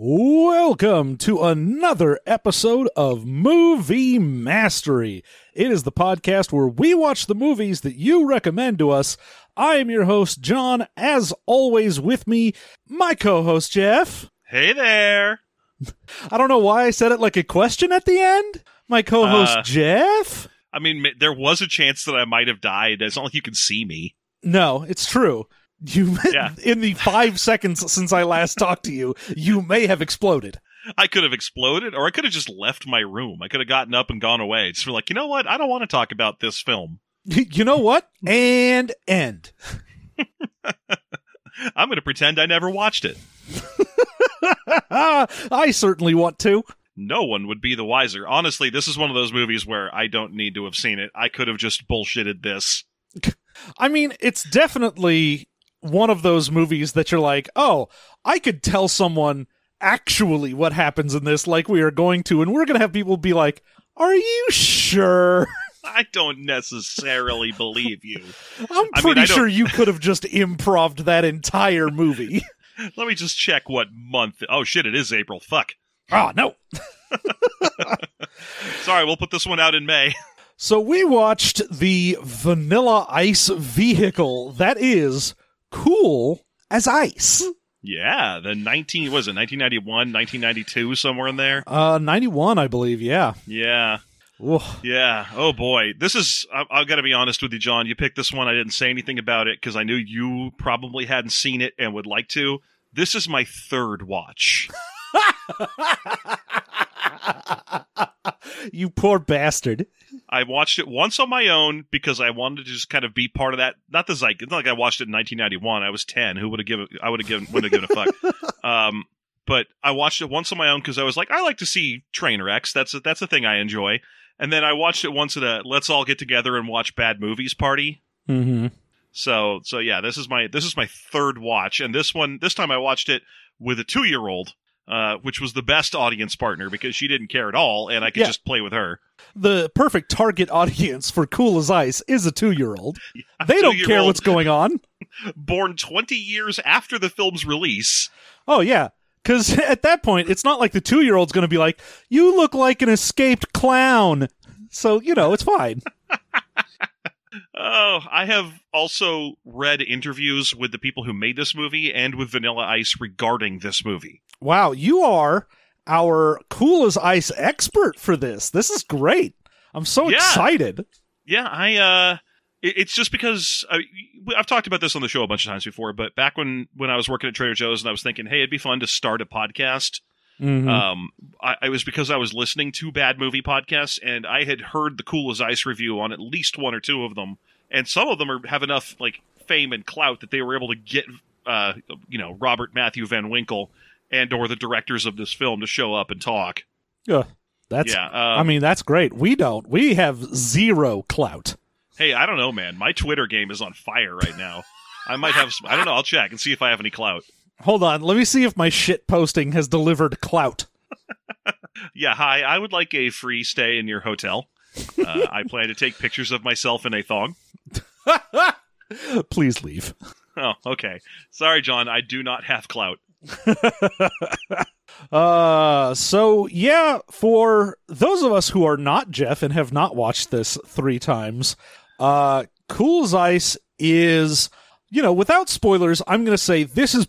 Welcome to another episode of Movie Mastery. It is the podcast where we watch the movies that you recommend to us. I am your host, John. As always, with me, my co host, Jeff. Hey there. I don't know why I said it like a question at the end. My co host, Uh, Jeff. I mean, there was a chance that I might have died. It's not like you can see me. No, it's true. You Yeah. in the five seconds since I last talked to you, you may have exploded. I could have exploded, or I could have just left my room. I could have gotten up and gone away. Just like, you know what? I don't want to talk about this film. You know what? And end. I'm going to pretend I never watched it. I certainly want to. No one would be the wiser. Honestly, this is one of those movies where I don't need to have seen it. I could have just bullshitted this. I mean, it's definitely one of those movies that you're like, oh, I could tell someone actually what happens in this, like we are going to, and we're going to have people be like, are you sure? I don't necessarily believe you. I'm I mean, pretty I sure you could have just improved that entire movie. Let me just check what month. Oh shit, it is April. Fuck. oh, no. Sorry, we'll put this one out in May. So we watched the Vanilla Ice vehicle that is cool as ice. Yeah, the 19 was it 1991, 1992 somewhere in there. Uh, 91, I believe, yeah. Yeah. Ooh. Yeah. Oh boy. This is I, I've got to be honest with you, John. You picked this one. I didn't say anything about it cuz I knew you probably hadn't seen it and would like to. This is my third watch. you poor bastard. I watched it once on my own because I wanted to just kind of be part of that. Not the zeitgeist. It's not like I watched it in 1991. I was 10. Who would have given? I would have given. Wouldn't have given a fuck. Um, but I watched it once on my own because I was like, I like to see train wrecks. That's a, that's a thing I enjoy. And then I watched it once at a let's all get together and watch bad movies party. Mm-hmm. So so yeah, this is my this is my third watch, and this one this time I watched it with a two year old. Uh, which was the best audience partner because she didn't care at all, and I could Yeah. just play with her. The perfect target audience for Cool as Ice is a two year old. They don't care what's going on. born 20 years after the film's release. Oh, yeah. Because at that point, it's not like the two year old's going to be like, you look like an escaped clown. So, you know, it's fine. Oh, I have also read interviews with the people who made this movie and with Vanilla Ice regarding this movie. Wow, you are our Cool as Ice expert for this. This is great. I'm so Yeah. excited. Yeah, I uh it's just because I, I've talked about this on the show a bunch of times before, but back when when I was working at Trader Joe's and I was thinking, hey, it'd be fun to start a podcast. Mhm. Um, I, I was because I was listening to bad movie podcasts, and I had heard the Cool as Ice review on at least one or two of them, and some of them are, have enough like fame and clout that they were able to get, uh, you know, Robert Matthew Van Winkle and or the directors of this film to show up and talk. Yeah, that's. yeah, um, I mean, that's great. We don't. We have zero clout. hey, I don't know, man. My Twitter game is on fire right now. I might have. Some, I don't know. I'll check and see if I have any clout. Hold on. Let me see if my shit posting has delivered clout. Yeah, hi. I would like a free stay in your hotel. Uh, I plan to take pictures of myself in a thong. Please leave. Oh, okay. Sorry, John. I do not have clout. Uh, so yeah, for those of us who are not Jeff and have not watched this three times, uh, Cool as Ice is, you know, without spoilers, I'm going to say this is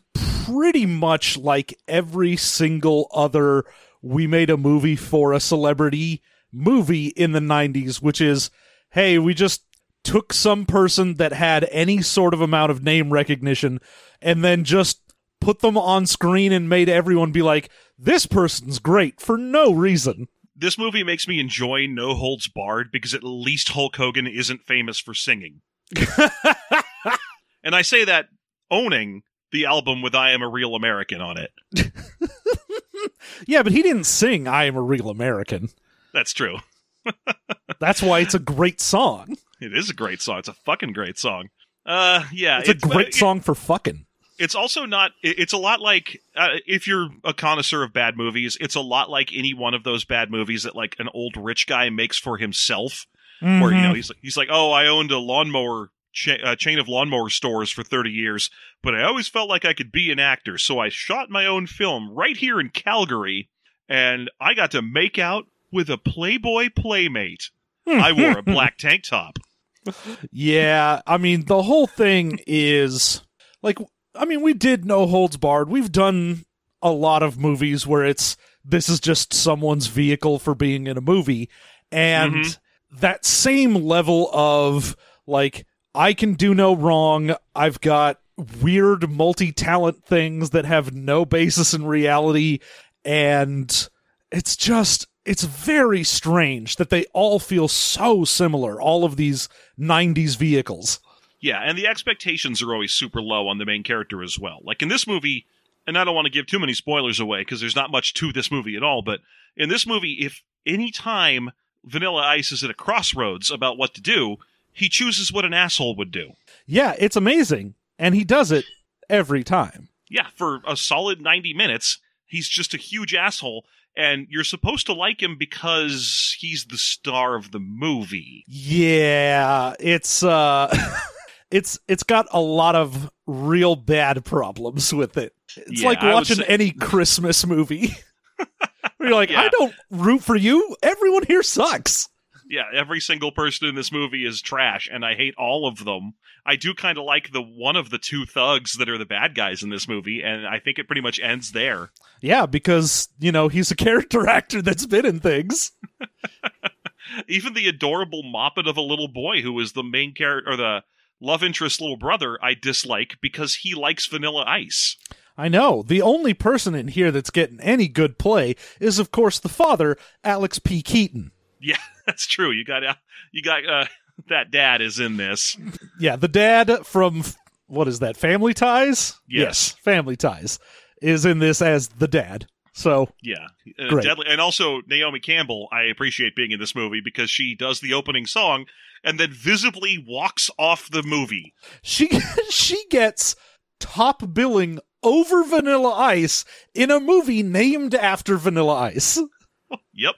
pretty much like every single other we made a movie for a celebrity movie in the 90s, which is, hey, we just took some person that had any sort of amount of name recognition and then just put them on screen and made everyone be like, this person's great for no reason. This movie makes me enjoy No Holds Barred because at least Hulk Hogan isn't famous for singing. and I say that owning the album with I Am a Real American on it. Yeah, but he didn't sing I Am a Real American. That's true. That's why it's a great song. It is a great song. It's a fucking great song. Uh, yeah, It's a great it- song for fucking. it's also not it- it's a lot like uh, if you're a connoisseur of bad movies it's a lot like any one of those bad movies that like an old rich guy makes for himself where you know he's he's like oh i owned a lawnmower cha- uh, chain of lawnmower stores for 30 years but I always felt like I could be an actor, so I shot my own film right here in Calgary, and I got to make out with a Playboy playmate. I wore a black tank top. Yeah, I mean the whole thing is like I mean we did no holds barred. We've done a lot of movies where it's this is just someone's vehicle for being in a movie and Mhm. that same level of like I can do no wrong. I've got weird multi-talent things that have no basis in reality and it's just it's very strange that they all feel so similar all of these 90s vehicles Yeah, and the expectations are always super low on the main character as well. Like in this movie, and I don't want to give too many spoilers away because there's not much to this movie at all, but in this movie, if any time Vanilla Ice is at a crossroads about what to do, he chooses what an asshole would do. yeah it's amazing and he does it every time. Yeah, for a solid 90 minutes, he's just a huge asshole, and you're supposed to like him because he's the star of the movie. yeah it's uh it's it's got a lot of real bad problems with it. It's Yeah, like watching say- any christmas movie. Where you're like Yeah. i don't root for you. Everyone here sucks Yeah, every single person in this movie is trash, and I hate all of them. I do kind of like the one of the two thugs that are the bad guys in this movie, and I think it pretty much ends there. yeah because you know he's a character actor that's been in things Even the adorable moppet of a little boy who is the main character or the love interest little brother, I dislike because he likes Vanilla Ice. I know. The only person in here that's getting any good play is, of course, the father, Alex P. Keaton. Yeah, that's true. You got you got uh, that dad is in this. Yeah, the dad from what is that? Family Ties. Yes. Family Ties is in this as the dad. So Yeah, uh, Great. deadly. And also Naomi Campbell, I appreciate being in this movie because she does the opening song and then visibly walks off the movie. she she gets top billing over Vanilla Ice in a movie named after Vanilla Ice. Yep.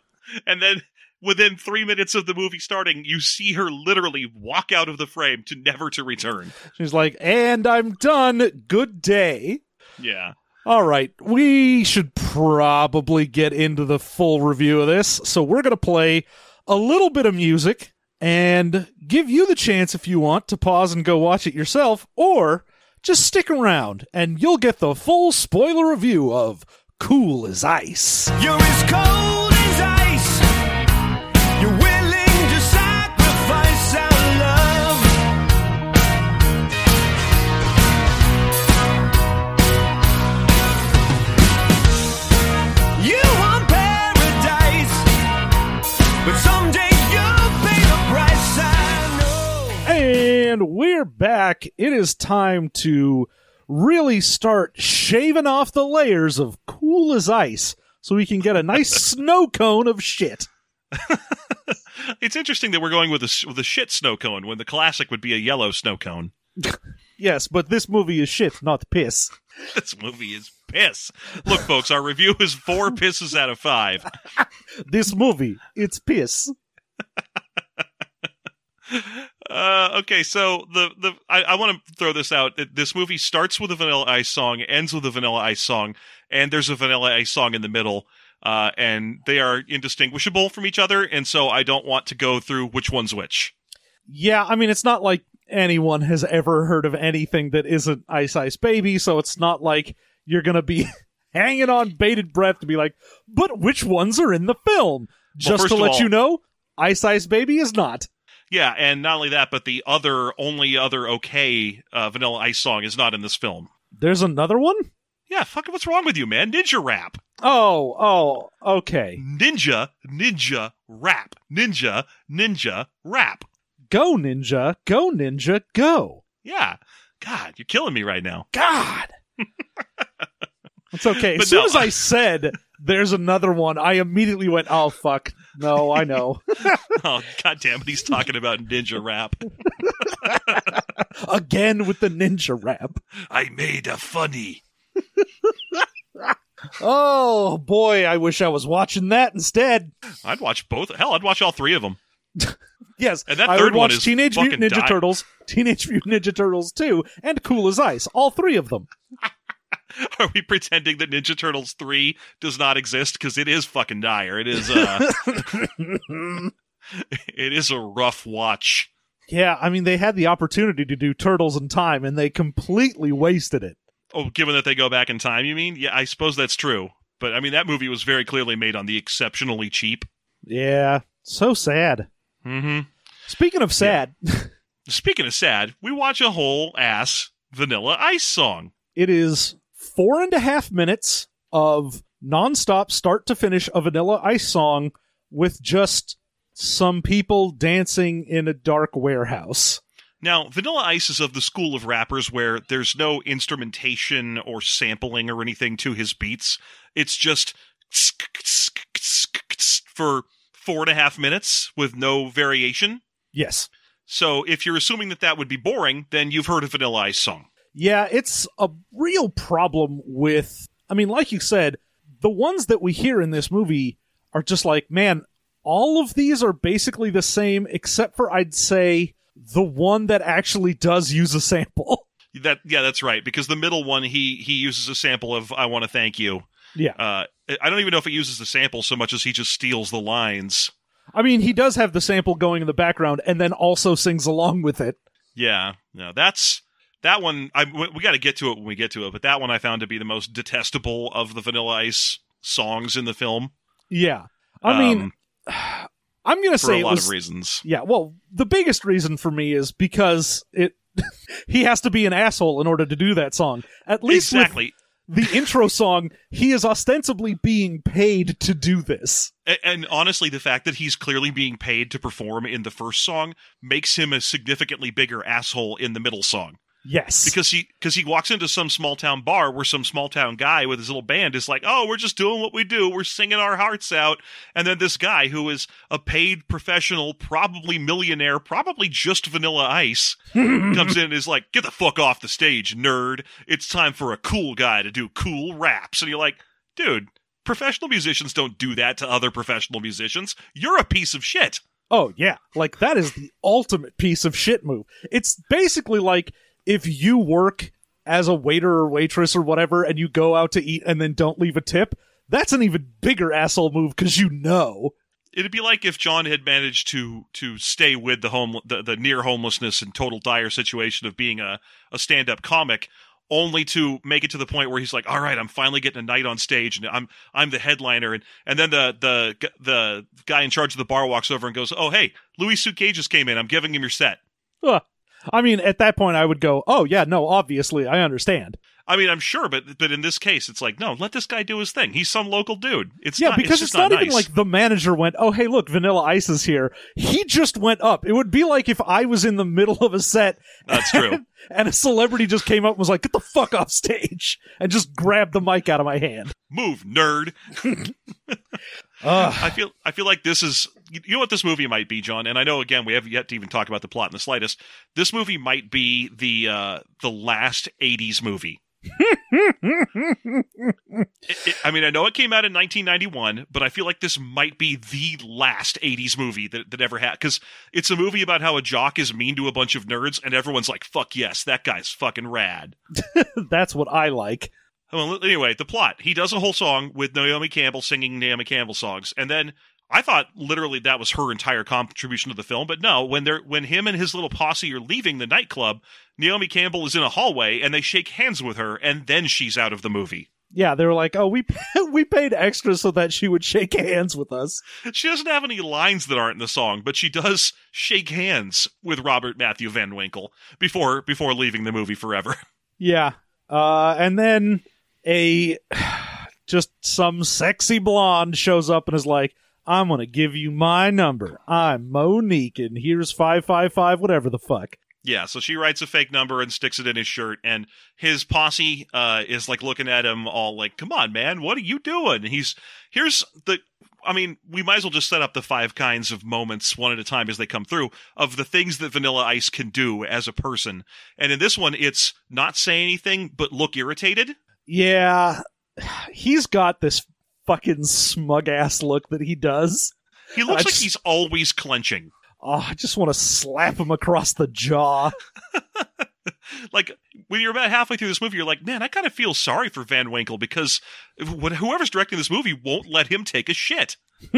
And then within three minutes of the movie starting, you see her literally walk out of the frame to never to return. She's like, "And I'm done. Good day." Yeah. All right, we should probably get into the full review of this. So we're going to play a little bit of music and give you the chance if you want to pause and go watch it yourself or just stick around and you'll get the full spoiler review of Cool as Ice. You're as cold And we're back. It is time to really start shaving off the layers of Cool as Ice so we can get a nice snow cone of shit. It's interesting that we're going with a, with a shit snow cone when the classic would be a yellow snow cone. Yes, but this movie is shit, not piss. This movie is piss. Look, folks, our review is four pisses out of five. This movie, it's piss. Uh, okay, so the the I, I want to throw this out. This movie starts with a Vanilla Ice song, ends with a Vanilla Ice song, and there's a Vanilla Ice song in the middle. Uh, and they are indistinguishable from each other, and so I don't want to go through which one's which. Yeah, I mean, it's not like anyone has ever heard of anything that isn't Ice Ice Baby, so it's not like you're gonna be hanging on bated breath to be like, but which ones are in the film? Just first to let all- you know, Ice Ice Baby is not. Yeah, and not only that, but the other only other okay uh, Vanilla Ice song is not in this film. There's another one? Yeah, fuck, what's wrong with you, man? Ninja rap, Oh, oh, okay. ninja, ninja rap, ninja, ninja rap. Go, Ninja. Go, Ninja. Go. Yeah, God, you're killing me right now. God. it's okay. But as soon no. as I said there's another one, I immediately went, oh, fuck. No, I know. Oh, god damn it, he's talking about ninja rap. Again with the ninja rap. I made a funny. Oh, boy, I wish I was watching that instead. I'd watch both. Hell, I'd watch all three of them. Yes, And that I third would one watch is Teenage Mutant Ninja Turtles, Teenage Mutant Ninja Turtles 2, and Cool as Ice. All three of them. Are we pretending that Ninja Turtles 3 does not exist? Because it is fucking dire. It is, uh, it is a rough watch. Yeah, I mean, they had the opportunity to do Turtles in Time, and they completely wasted it. Oh, given that they go back in time, you mean? Yeah, I suppose that's true. But I mean, that movie was very clearly made on the exceptionally cheap. Yeah, so sad. Mm-hmm. Speaking of sad, Speaking of sad, we watch a whole ass Vanilla Ice song. it is four and a half minutes of nonstop, start to finish, a Vanilla Ice song with just some people dancing in a dark warehouse. Now, Vanilla Ice is of the school of rappers where there's no instrumentation or sampling or anything to his beats. It's just for four and a half minutes with no variation. Yes. So if you're assuming that that would be boring, then you've heard a Vanilla Ice song. Yeah, it's a real problem with. I mean, like you said, the ones that we hear in this movie are just like, man, all of these are basically the same, except for I'd say the one that actually does use a sample. That yeah, that's right. Because the middle one, he he uses a sample of "I Want to Thank You." Yeah. Uh, I don't even know if it uses the sample so much as he just steals the lines. I mean, he does have the sample going in the background and then also sings along with it. Yeah, no, that's that one. I we, we got to get to it when we get to it, but that one I found to be the most detestable of the Vanilla Ice songs in the film. Yeah. I mean, Um, I'm going to for say a lot was of reasons. Yeah, well, the biggest reason for me is because it he has to be an asshole in order to do that song. At least Exactly. the intro song, he is ostensibly being paid to do this. A- And honestly, the fact that he's clearly being paid to perform in the first song makes him a significantly bigger asshole in the middle song. Yes. because he because he walks into some small town bar where some small town guy with his little band is like, "Oh, we're just doing what we do. We're singing our hearts out." And then this guy who is a paid professional, probably millionaire, probably just Vanilla Ice, comes in and is like, "Get the fuck off the stage, nerd. It's time for a cool guy to do cool raps." And you're like, "Dude, professional musicians don't do that to other professional musicians. You're a piece of shit." oh, yeah. Like that is the ultimate piece of shit move. It's basically like if you work as a waiter or waitress or whatever and you go out to eat and then don't leave a tip, that's an even bigger asshole move cuz you know. It'd be like if John had managed to to stay with the home the, the near homelessness and total dire situation of being a, a stand up comic, only to make it to the point where he's like, "All right, I'm finally getting a night on stage, and I'm I'm the headliner." And and then the the the guy in charge of the bar walks over and goes, "Oh hey, Louis C.K. just came in. I'm giving him your set." Ugh. I mean, at that point I would go, "Oh, yeah, no, obviously, I understand." I mean, I'm sure, but but in this case, it's like, no, let this guy do his thing. He's some local dude. It's Yeah, not, because it's, it's, not, not, even like the manager went, "Oh, hey, look, Vanilla Ice is here." He just went up. It would be like if I was in the middle of a set. That's true. And, and a celebrity just came up and was like, "Get the fuck off stage!" and just grabbed the mic out of my hand. move, nerd. Ugh. I feel I feel like this is you know what this movie might be, John. And I know again we haven't yet to even talk about the plot in the slightest. This movie might be the uh, the last '80s movie. It- it- I mean, I know it came out in 1991, but I feel like this might be the last 80s movie that, that ever had. Because it's a movie about how a jock is mean to a bunch of nerds, and everyone's like, fuck yes, that guy's fucking rad. That's what I like. Well, anyway, the plot. He does a whole song with Naomi Campbell singing Naomi Campbell songs, and then I thought literally that was her entire contribution to the film. But no, when they're when him and his little posse are leaving the nightclub, Naomi Campbell is in a hallway and they shake hands with her, and then she's out of the movie. Yeah, they were like, "Oh, we we paid extra so that she would shake hands with us." She doesn't have any lines that aren't in the song, but she does shake hands with Robert Matthew Van Winkle before before leaving the movie forever. Yeah. Uh, and then a just some sexy blonde shows up and is like, I'm going to give you my number. I'm Monique, and here's 555, whatever the fuck. Yeah, so she writes a fake number and sticks it in his shirt, and his posse uh, is like looking at him all like, "Come on, man, what are you doing?" He's here's the. I mean, we might as well just set up the five kinds of moments one at a time as they come through of the things that Vanilla Ice can do as a person. And in this one, it's not say anything but look irritated. Yeah, he's got this fucking smug ass look that he does. He looks I like just- he's always clenching. Oh, I just want to slap him across the jaw. like when you're about halfway through this movie, you're like, man, I kind of feel sorry for Van Winkle because whoever's directing this movie won't let him take a shit.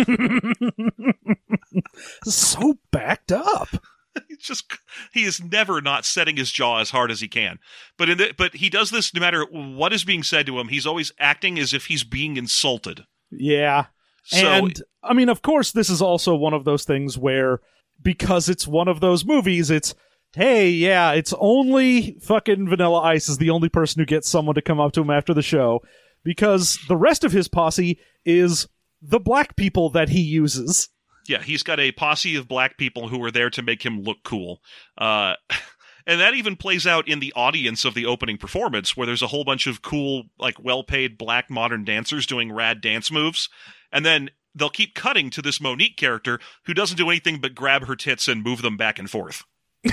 so backed up. He's just he is never not setting his jaw as hard as he can. But in the, but he does this no matter what is being said to him. He's always acting as if he's being insulted. Yeah. So and I mean, of course, this is also one of those things where because it's one of those movies, it's hey, yeah, it's only fucking Vanilla Ice is the only person who gets someone to come up to him after the show because the rest of his posse is the black people that he uses. Yeah, he's got a posse of black people who are there to make him look cool. Uh, and that even plays out in the audience of the opening performance, where there's a whole bunch of cool, like well-paid black modern dancers doing rad dance moves, and then they'll keep cutting to this Monique character who doesn't do anything but grab her tits and move them back and forth.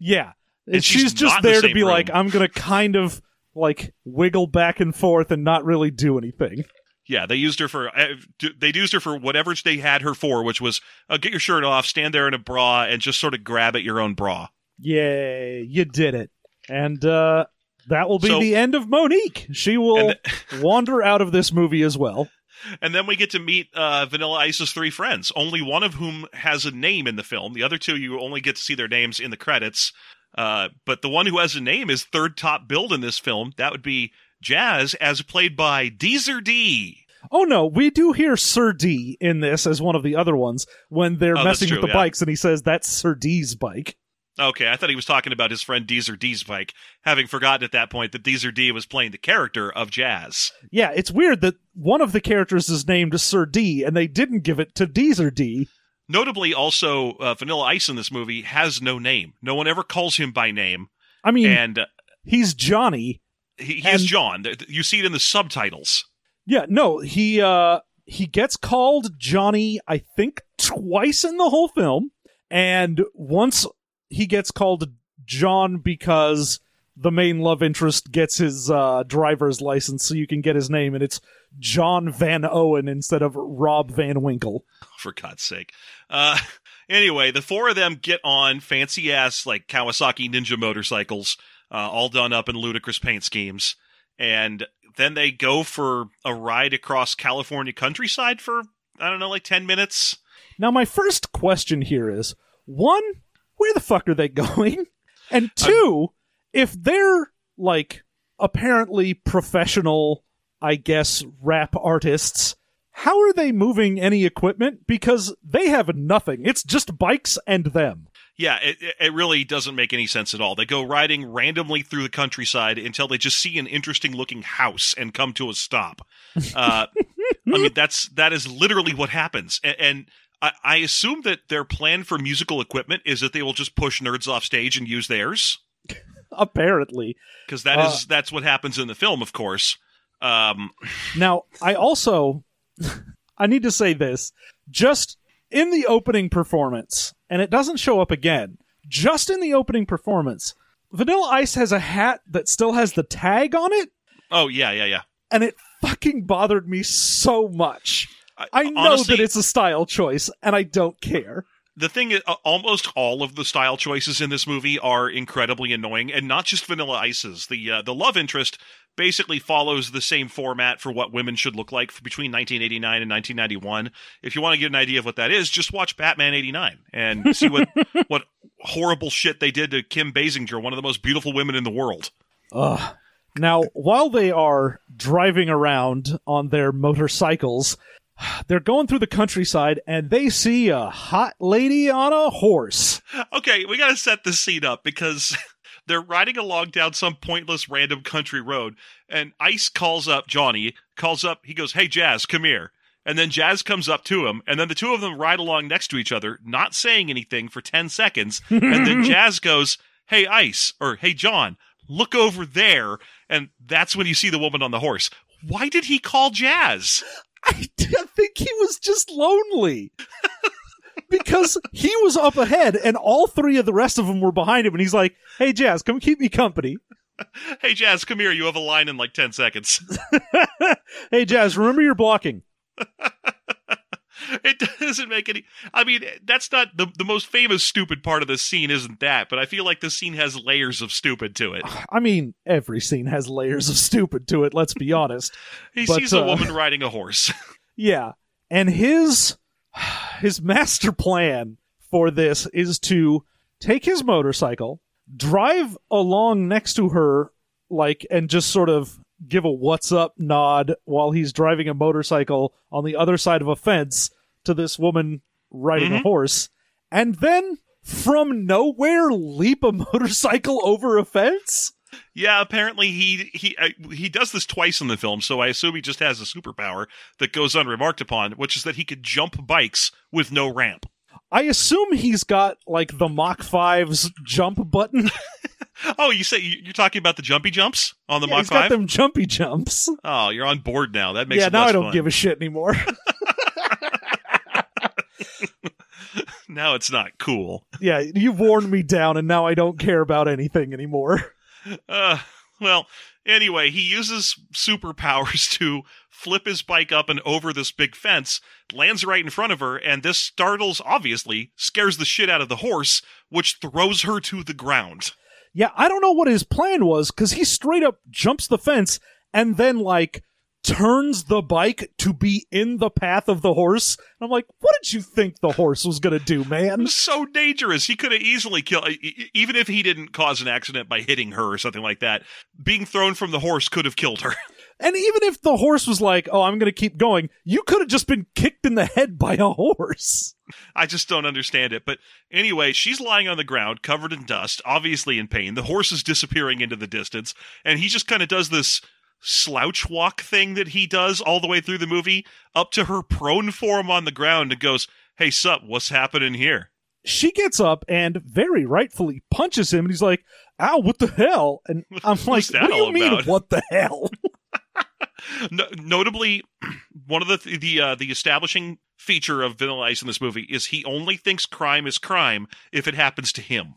Yeah. And she's, she's just in the there to be room. like, I'm going to kind of like wiggle back and forth and not really do anything. Yeah, they used her for uh, they used her for whatever they had her for, which was uh, get your shirt off, stand there in a bra, and just sort of grab at your own bra. Yay, you did it. And uh that will be So- the end of Monique. She will And wander out of this movie as well. And then we get to meet uh, Vanilla Ice's three friends, only one of whom has a name in the film. The other two, you only get to see their names in the credits. Uh, but the one who has a name is third top build in this film. That would be Jazz, as played by Deezer D. Oh no, we do hear Sir D in this as one of the other ones when they're Oh, messing true, with the yeah. bikes and he says that's Sir D's bike. Okay, I thought he was talking about his friend Deezer D's bike, having forgotten at that point that Deezer D was playing the character of Jazz. Yeah, it's weird that one of the characters is named Sir D and they didn't give it to Deezer D. Notably, also, uh, Vanilla Ice in this movie has no name. No one ever calls him by name. I mean, And uh, he's Johnny. He, he is John. You see it in the subtitles. Yeah, no, he uh he gets called Johnny I think twice in the whole film and once he gets called John because the main love interest gets his uh driver's license so you can get his name and it's John Van Owen instead of Rob Van Winkle. for God's sake. Uh, anyway, the four of them get on fancy ass like Kawasaki Ninja motorcycles, uh, all done up in ludicrous paint schemes, and then they go for a ride across California countryside for I don't know, like ten minutes. Now my first question here is one, where the fuck are they going? And two, if they're like apparently professional, I guess, rap artists, how are they moving any equipment? Because they have nothing. It's just bikes and them. Yeah, it, it- really doesn't make any sense at all. They go riding randomly through the countryside until they just see an interesting looking house and come to a stop. Uh, I mean, that's that is literally what happens. And, and I, I assume that their plan for musical equipment is that they will just push nerds off stage and use theirs Apparently. because that Uh. is that's what happens in the film, of course. Um, Now, I also I need to say this. Just in the opening performance, and it doesn't show up again, just in the opening performance, Vanilla Ice has a hat that still has the tag on it, oh yeah, yeah, yeah. and it fucking bothered me so much. I know honestly, that it's a style choice, and I don't care. the thing is, uh, almost all of the style choices in this movie are incredibly annoying, and not just Vanilla Ice's. The uh, the love interest basically follows the same format for what women should look like between 1989 and 1991. If you want to get an idea of what that is, just watch Batman 89 and see what what horrible shit they did to Kim Basinger, one of the most beautiful women in the world. Ugh. Now, while they are driving around on their motorcycles, they're going through the countryside and they see a hot lady on a horse. Okay, we got to set the scene up because they're riding along down some pointless random country road, and Ice calls up Johnny, calls up, he goes, Hey, Jazz, come here. And then Jazz comes up to him, and then the two of them ride along next to each other, not saying anything for 10 seconds. And then Jazz goes, Hey, Ice, or Hey, John, look over there. And that's when you see the woman on the horse. Why did he call Jazz? I think he was just lonely. because he was up ahead and all three of the rest of them were behind him and he's like, "Hey Jazz, come keep me company." Hey, Jazz, come here. You have a line in like 10 seconds. hey Jazz, remember your blocking. it doesn't make any. I mean, that's not the the most famous stupid part of the scene, isn't that? But I feel like the scene has layers of stupid to it. I mean, every scene has layers of stupid to it, let's be honest. He But, sees a uh, woman riding a horse. Yeah. And his his master plan for this is to take his motorcycle, drive along next to her like and just sort of give a what's up nod while he's driving a motorcycle on the other side of a fence to this woman riding a Mhm. horse and then from nowhere leap a motorcycle over a fence? Yeah, apparently he he uh, he does this twice in the film, so I assume he just has a superpower that goes unremarked upon, which is that he could jump bikes with no ramp. I assume he's got like the Mach 5's jump button. Oh, you say you- you're talking about the jumpy jumps on the Yeah, Mach he's got them jumpy jumps. Oh, you're on board now. That makes sense. yeah, now I don't fun. give a shit anymore. now it's not cool. yeah, you've worn me down, and now I don't care about anything anymore. Uh, well, anyway, he uses superpowers to flip his bike up and over this big fence, lands right in front of her, and this startles, obviously, scares the shit out of the horse, which throws her to the ground. Yeah, I don't know what his plan was because he straight up jumps the fence and then like turns the bike to be in the path of the horse. I'm like, what did you think the horse was gonna do, It man? so dangerous. He could have easily killed, even if he didn't cause an accident by hitting her or something like that. Being thrown from the horse could have killed her. And even if the horse was like, "Oh, I'm gonna keep going," you could have just been kicked in the head by a horse. I just don't understand it. But anyway, she's lying on the ground, covered in dust, obviously in pain. The horse is disappearing into the distance, and he just kind of does this slouch walk thing that he does all the way through the movie up to her prone form on the ground and goes, Hey, sup, what's happening here? she gets up and very rightfully punches him and he's like ow what the hell and i'm like what do you mean about?" what the hell No- notably, one of the the uh, the establishing feature of Vanilla Ice in this movie is he only thinks crime is crime if it happens to him.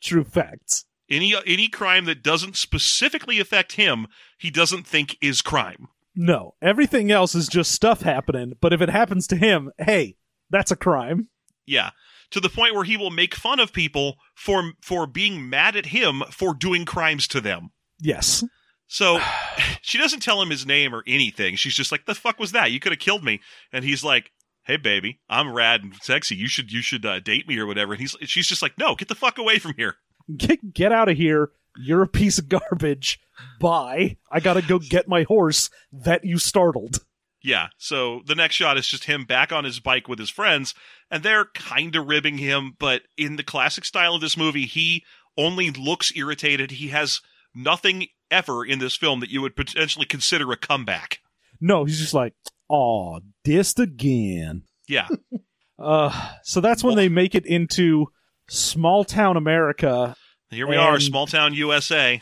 true facts Any any crime that doesn't specifically affect him, he doesn't think is crime. no everything else is just stuff happening but if it happens to him hey that's a crime Yeah. To the point where he will make fun of people for for being mad at him for doing crimes to them. yes So she doesn't tell him his name or anything. She's just like, "The fuck was that? You could have killed me." And he's like, "Hey, baby, I'm rad and sexy. You should you should uh, date me or whatever." And he's she's just like, "No, get the fuck away from here." Get, get out of here you're a piece of garbage bye i gotta go get my horse that you startled Yeah. So the next shot is just him back on his bike with his friends, and they're kind of ribbing him, but in the classic style of this movie, he only looks irritated. He has nothing ever in this film that you would potentially consider a comeback. no he's just like aw dissed again Yeah. Uh, so that's when they make it into small town America. Here we are, small town USA.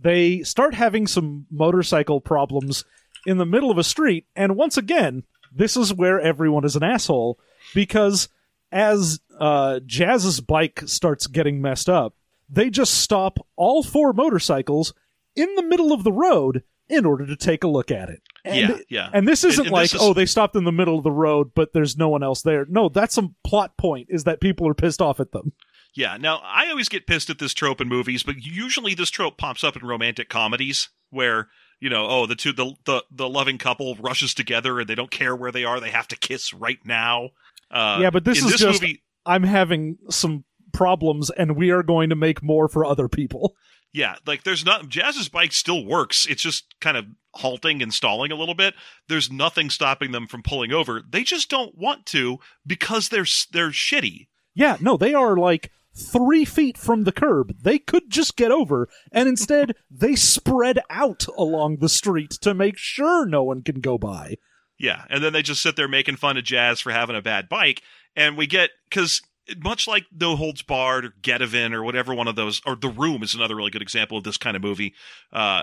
They start having some motorcycle problems in the middle of a street, and once again, this is where everyone is an asshole because as uh, Jazz's bike starts getting messed up, they just stop all four motorcycles in the middle of the road in order to take a look at it. And yeah, yeah. And this isn't and like, this is- oh, they stopped in the middle of the road, but there's no one else there. No, that's some plot point, is that people are pissed off at them. Yeah. Now, I always get pissed at this trope in movies, but usually this trope pops up in romantic comedies where, you know, oh, the two, the, the, the loving couple rushes together and they don't care where they are. They have to kiss right now. Uh, Yeah, but this is this just- movie. I'm having some problems, and we are going to make more for other people. Yeah, like there's not Jazz's bike still works. It's just kind of halting and stalling a little bit. There's nothing stopping them from pulling over. They just don't want to because they're they're shitty. Yeah, no, they are like three feet from the curb. They could just get over, and instead they spread out along the street to make sure no one can go by. Yeah, and then they just sit there making fun of Jazz for having a bad bike, and we get because much like No Holds Barred or Getaven or whatever one of those, or The Room is another really good example of this kind of movie. Uh,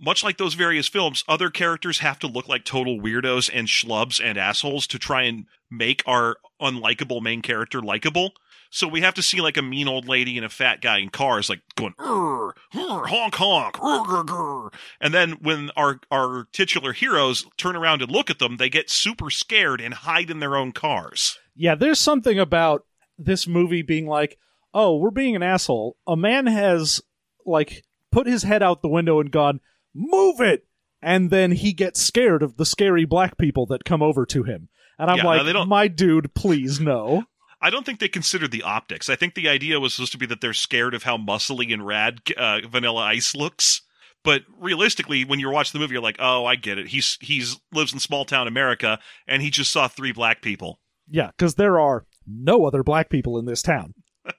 much like those various films, other characters have to look like total weirdos and schlubs and assholes to try and make our unlikable main character likable. So we have to see like a mean old lady and a fat guy in cars, like going "Urgh, urgh, honk honk, urgh, urgh." and then when our our titular heroes turn around and look at them, they get super scared and hide in their own cars. Yeah, there's something about this movie being like, oh, we're being an asshole. A man has, like, put his head out the window and gone, move it! And then he gets scared of the scary black people that come over to him. And I'm Yeah, no, like, don't- my dude, please no. I don't think they considered the optics. I think the idea was supposed to be that they're scared of how muscly and rad uh, Vanilla Ice looks. But realistically, when you're watching the movie, you're like, "Oh, I get it. He's he's lives in small town America, and he just saw three black people." Yeah, because there are no other black people in this town.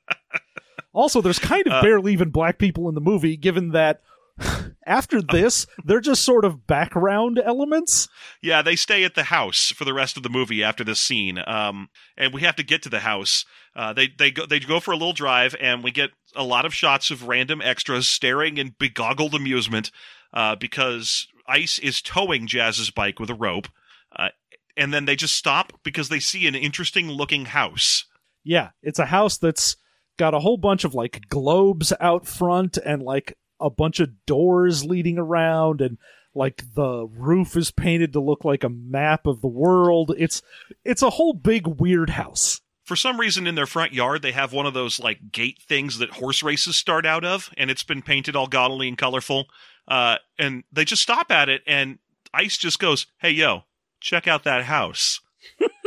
also, there's kind of Uh, barely even black people in the movie, given that after this, they're just sort of background elements. Yeah, they stay at the house for the rest of the movie after this scene. Um, and we have to get to the house. Uh, they they go they go for a little drive, and we get a lot of shots of random extras staring in begoggled amusement uh, because Ice is towing Jazz's bike with a rope. Uh, and then they just stop because they see an interesting looking house. Yeah, it's a house that's got a whole bunch of like globes out front and like a bunch of doors leading around and like the roof is painted to look like a map of the world. It's it's a whole big weird house. For some reason, in their front yard, they have one of those like gate things that horse races start out of, and it's been painted all gaudily and colorful. Uh, and they just stop at it, and Ice just goes, "Hey, yo, check out that house."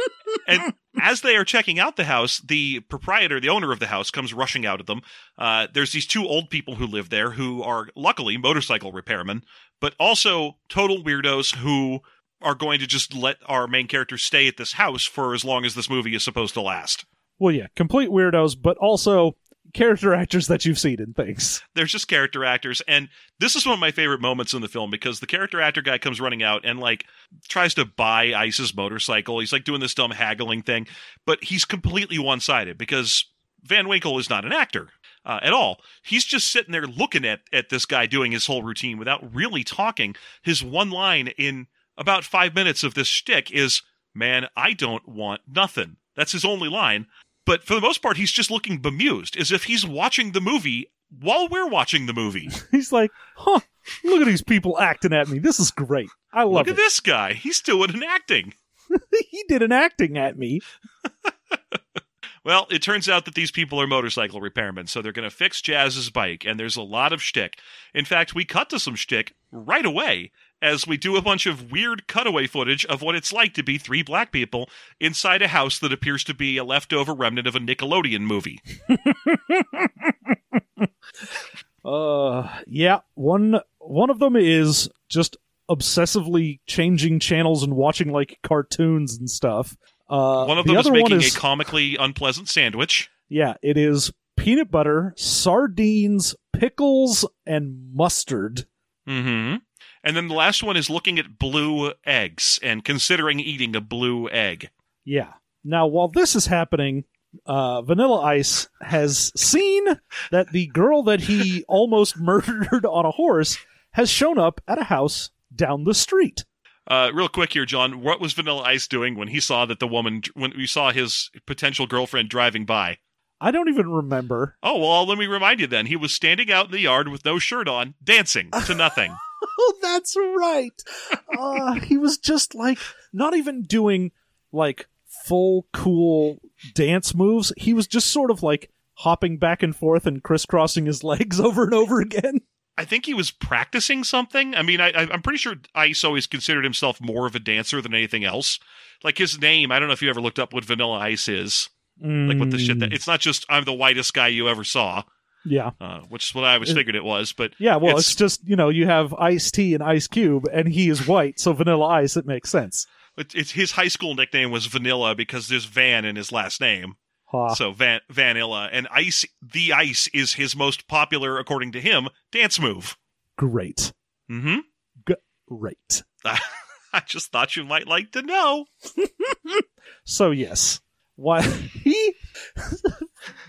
and as they are checking out the house, the proprietor, the owner of the house, comes rushing out at them. Uh, there's these two old people who live there who are luckily motorcycle repairmen, but also total weirdos who are going to just let our main character stay at this house for as long as this movie is supposed to last. Well, yeah, complete weirdos, but also character actors that you've seen in things. They're just character actors, and this is one of my favorite moments in the film because the character actor guy comes running out and like tries to buy Ice's motorcycle. He's like doing this dumb haggling thing, but he's completely one sided because Van Winkle is not an actor. Uh, at all. He's just sitting there looking at, at this guy doing his whole routine without really talking. His one line in about five minutes of this shtick is, Man, I don't want nothing. That's his only line. But for the most part, he's just looking bemused, as if he's watching the movie while we're watching the movie. He's like, huh, look at these people acting at me. This is great. I love it. Look it. at this guy. He's doing an acting. he did an acting at me. Well, it turns out that these people are motorcycle repairmen, so they're going to fix Jazz's bike, and there's a lot of shtick. In fact, we cut to some shtick right away as we do a bunch of weird cutaway footage of what it's like to be three black people inside a house that appears to be a leftover remnant of a Nickelodeon movie. Uh, yeah, one one of them is just obsessively changing channels and watching like cartoons and stuff. Uh, One of the them is making is a comically unpleasant sandwich. yeah, it is peanut butter, sardines, pickles, and mustard. Mm-hmm. And then the last one is looking at blue eggs and considering eating a blue egg. Yeah. Now, while this is happening, uh, Vanilla Ice has seen that the girl that he almost murdered on a horse has shown up at a house down the street. Uh, real quick here, John. What was Vanilla Ice doing when he saw that the woman, when we saw his potential girlfriend driving by? I don't even remember. Oh, well, let me remind you then. He was standing out in the yard with no shirt on, dancing to nothing. Oh, that's right. Uh, he was just like not even doing like full cool dance moves. He was just sort of like hopping back and forth and crisscrossing his legs over and over again. I think he was practicing something. I mean, I, I'm pretty sure Ice always considered himself more of a dancer than anything else. Like his name, I don't know if you ever looked up what Vanilla Ice is. Like what the shit that it's not just I'm the whitest guy you ever saw, Yeah. uh, which is what I always It- figured it was. But Yeah, well, It's- it's, just, you know, you have Ice T and Ice Cube, and he is white, so Vanilla Ice, it makes sense. It's, it's his high school nickname was Vanilla because there's Van in his last name, Ha. so Van Vanilla and Ice. The Ice is his most popular, according to him, dance move. Great. hmm Great. I just thought you might like to know. So, yes, why he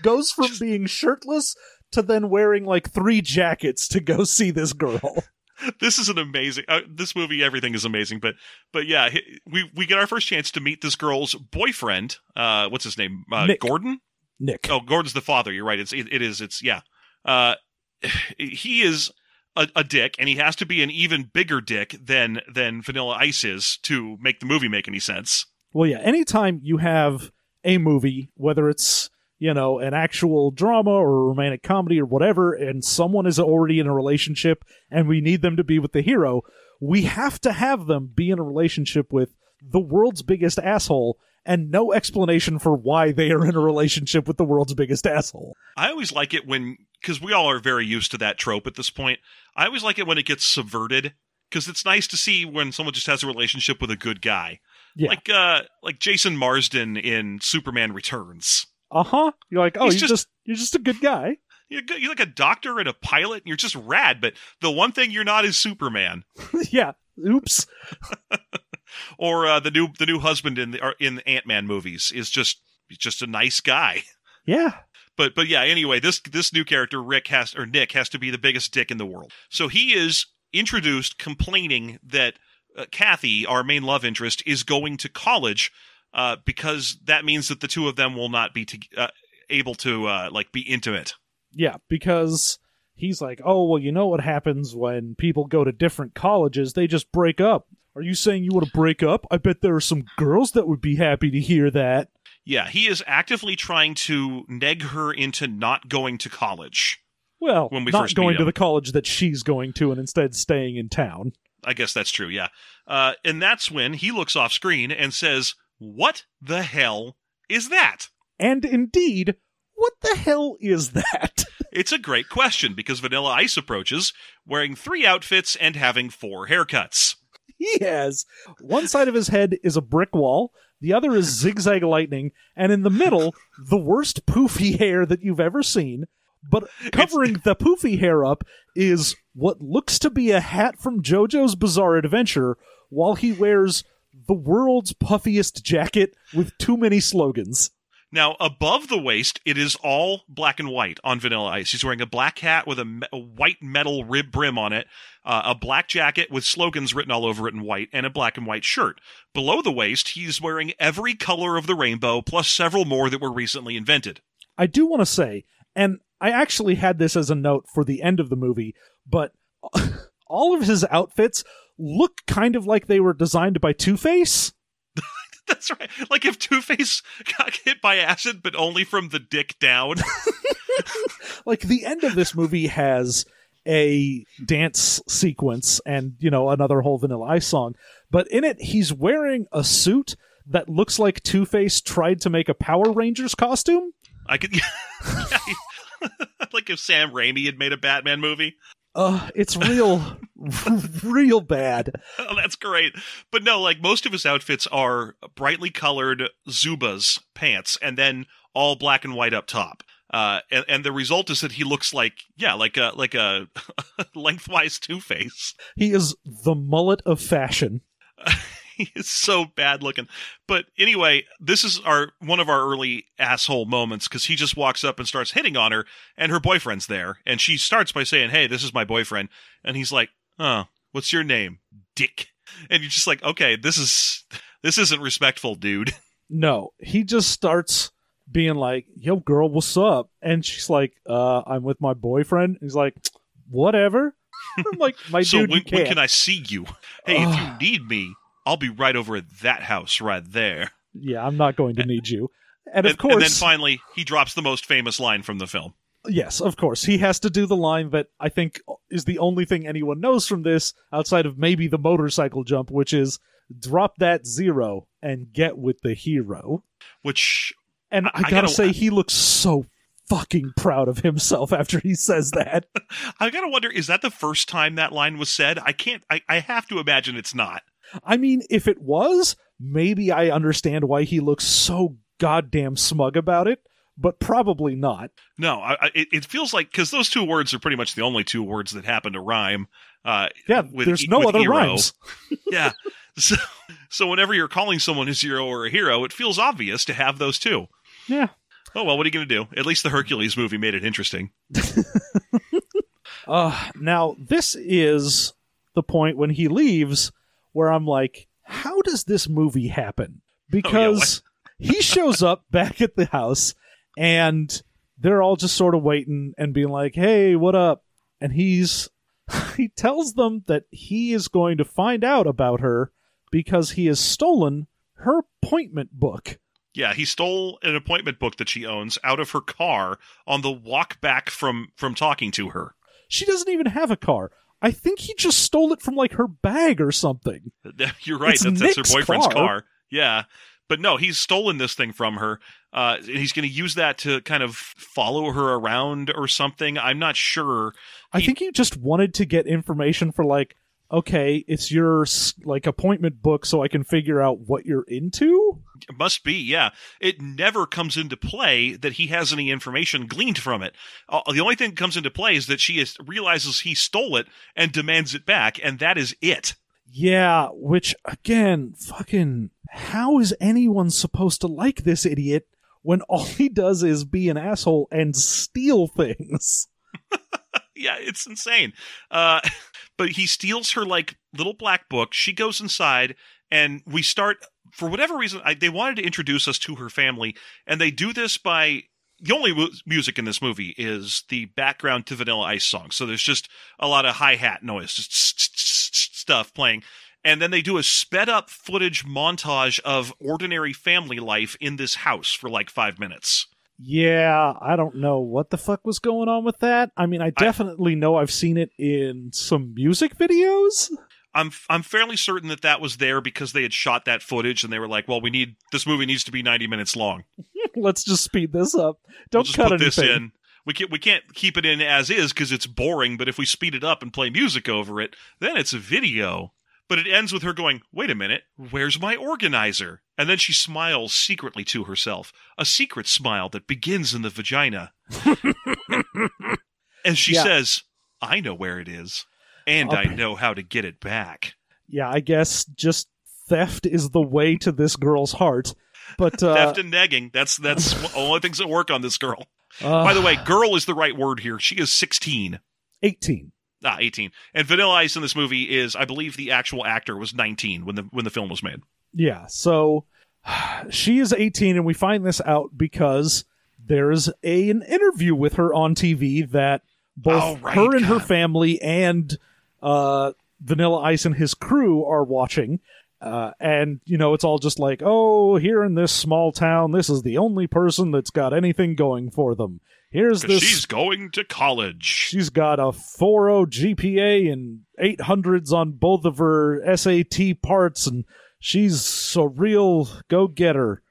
goes from being shirtless to then wearing like three jackets to go see this girl. This is an amazing. Uh, this movie, everything is amazing, but but yeah, we we get our first chance to meet this girl's boyfriend. Uh, what's his name? Uh, Nick. Gordon. Nick. Oh, Gordon's the father. You're right. It's it, it is. It's yeah. Uh, he is a, a dick, and he has to be an even bigger dick than than Vanilla Ice is to make the movie make any sense. Well, yeah, anytime you have a movie, whether it's, you know, an actual drama or a romantic comedy or whatever, and someone is already in a relationship and we need them to be with the hero, we have to have them be in a relationship with the world's biggest asshole and no explanation for why they are in a relationship with the world's biggest asshole. I always like it when because we all are very used to that trope at this point. I always like it when it gets subverted because it's nice to see when someone just has a relationship with a good guy, Yeah. like uh like Jason Marsden in Superman Returns. Uh huh. You're like, oh, He's you're just- just you're just a good guy. You're, good, you're like a doctor and a pilot, and you're just rad. But the one thing you're not is Superman. yeah. Oops. or uh, the new the new husband in the in the Ant Man movies is just just a nice guy. Yeah. But but yeah, anyway, this this new character Rick has or Nick has to be the biggest dick in the world. So he is introduced complaining that uh, Kathy, our main love interest, is going to college uh, because that means that the two of them will not be to, uh, able to uh, like be intimate. Yeah, because he's like, oh, well, you know what happens when people go to different colleges? They just break up. Are you saying you want to break up? I bet there are some girls that would be happy to hear that. Yeah, he is actively trying to neg her into not going to college. Well, When we not first going to the college that she's going to and instead staying in town. I guess that's true, yeah. Uh, and that's when he looks off screen and says, What the hell is that? And indeed, what the hell is that? It's a great question because Vanilla Ice approaches wearing three outfits and having four haircuts. he has one side of his head is a brick wall, the other is zigzag lightning, and in the middle, the worst poofy hair that you've ever seen. But covering the poofy hair up is what looks to be a hat from JoJo's Bizarre Adventure, while he wears the world's puffiest jacket with too many slogans. Now, above the waist, it is all black and white on Vanilla Ice. He's wearing a black hat with a, me- a white metal rib brim on it, uh, a black jacket with slogans written all over it in white, and a black and white shirt. Below the waist, he's wearing every color of the rainbow, plus several more that were recently invented. I do want to say, and I actually had this as a note for the end of the movie, but all of his outfits look kind of like they were designed by Two Face. That's right. Like if Two Face got hit by acid, but only from the dick down. Like the end of this movie has a dance sequence and, you know, another whole Vanilla Ice song, but in it he's wearing a suit that looks like Two Face tried to make a Power Rangers costume. I could. Yeah, like if Sam Raimi had made a Batman movie. Uh, it's real, real bad. Oh, that's great. But no, like most of his outfits are brightly colored Zubaz pants and then all black and white up top. Uh, and, and the result is that he looks like, yeah, like a, like a lengthwise Two Face. He is the mullet of fashion. he is so bad looking. But anyway, this is our one of our early asshole moments because he just walks up and starts hitting on her, and her boyfriend's there, and she starts by saying, "Hey, this is my boyfriend," and he's like, "Oh, what's your name, Dick?" And you're just like, "Okay, this is this isn't respectful, dude." No, he just starts being like, "Yo, girl, what's up?" And she's like, "Uh, I'm with my boyfriend." He's like, "Whatever." I'm like, "My so dude, when, you can't." when can I see you? Hey, if you need me, I'll be right over at that house right there. Yeah, I'm not going to need you. And of and, course, and then finally, he drops the most famous line from the film. yes, of course, he has to do the line that I think is the only thing anyone knows from this, outside of maybe the motorcycle jump, which is "Drop that zero and get with the hero." Which And I, I- I gotta, gotta- say, he looks so fucking proud of himself after he says that. I gotta wonder, is that the first time that line was said? I can't. I, I have to imagine it's not. I mean, if it was, maybe I understand why he looks so goddamn smug about it, but probably not. No, I, I, it, it feels like because those two words are pretty much the only two words that happen to rhyme. Uh, Yeah, with there's e- no other hero. rhymes. yeah. So, so whenever you're calling someone a zero or a hero, it feels obvious to have those two. Yeah. Oh well, what are you gonna do? At least the Hercules movie made it interesting. Uh, now, this is the point when he leaves where I'm like, how does this movie happen? Because oh, he shows up back at the house and they're all just sort of waiting and being like, "Hey, what up?" And he's he tells them that he is going to find out about her because he has stolen her appointment book. Yeah, he stole an appointment book that she owns out of her car on the walk back from from talking to her. She doesn't even have a car. I think he just stole it from like her bag or something. You're right. It's that's, that's her boyfriend's car. car. Yeah. But no, he's stolen this thing from her. Uh, and he's going to use that to kind of follow her around or something. I'm not sure. I He- think he just wanted to get information for like, okay, it's your like appointment book, so I can figure out what you're into. It must be, yeah. It never comes into play that he has any information gleaned from it. Uh, the only thing that comes into play is that she is, realizes he stole it and demands it back, and that is it. Yeah, which again, fucking, how is anyone supposed to like this idiot when all he does is be an asshole and steal things? yeah, it's insane. Uh, but he steals her like little black book. She goes inside, and we start for whatever reason. I, they wanted to introduce us to her family, and they do this by the only mu- music in this movie is the background to Vanilla Ice song. So there's just a lot of hi hat noise, just stuff playing. And then they do a sped up footage montage of ordinary family life in this house for like five minutes. Yeah, I don't know what the fuck was going on with that. I mean, I definitely know I've seen it in some music videos. I'm I'm fairly certain that that was there because they had shot that footage and they were like, well, we need this movie needs to be 90 minutes long. Let's just speed this up. Don't we'll just cut put anything. this in. We can't we can't keep it in as is because it's boring. But if we speed it up and play music over it, then it's a video. But it ends with her going, "Wait a minute, where's my organizer?" And then she smiles secretly to herself, a secret smile that begins in the vagina. and she Yeah. says, "I know where it is, and I know how to get it back." Yeah, I guess just theft is the way to this girl's heart. But uh, Theft and negging. That's that's the only things that work on this girl. uh, By the way, girl is the right word here. She is 16. 18. Ah, 18. And Vanilla Ice in this movie is, I believe, the actual actor was 19 when the when the film was made. Yeah, so she is 18, and we find this out because there's a, an interview with her on TV that both Oh, right, her and her family and uh, Vanilla Ice and his crew are watching. Uh, and, you know, it's all just like, oh, here in this small town, this is the only person that's got anything going for them. Here's this. she's going to college. She's got a 4.0 GPA and 800s on both of her SAT parts, and she's a real go getter.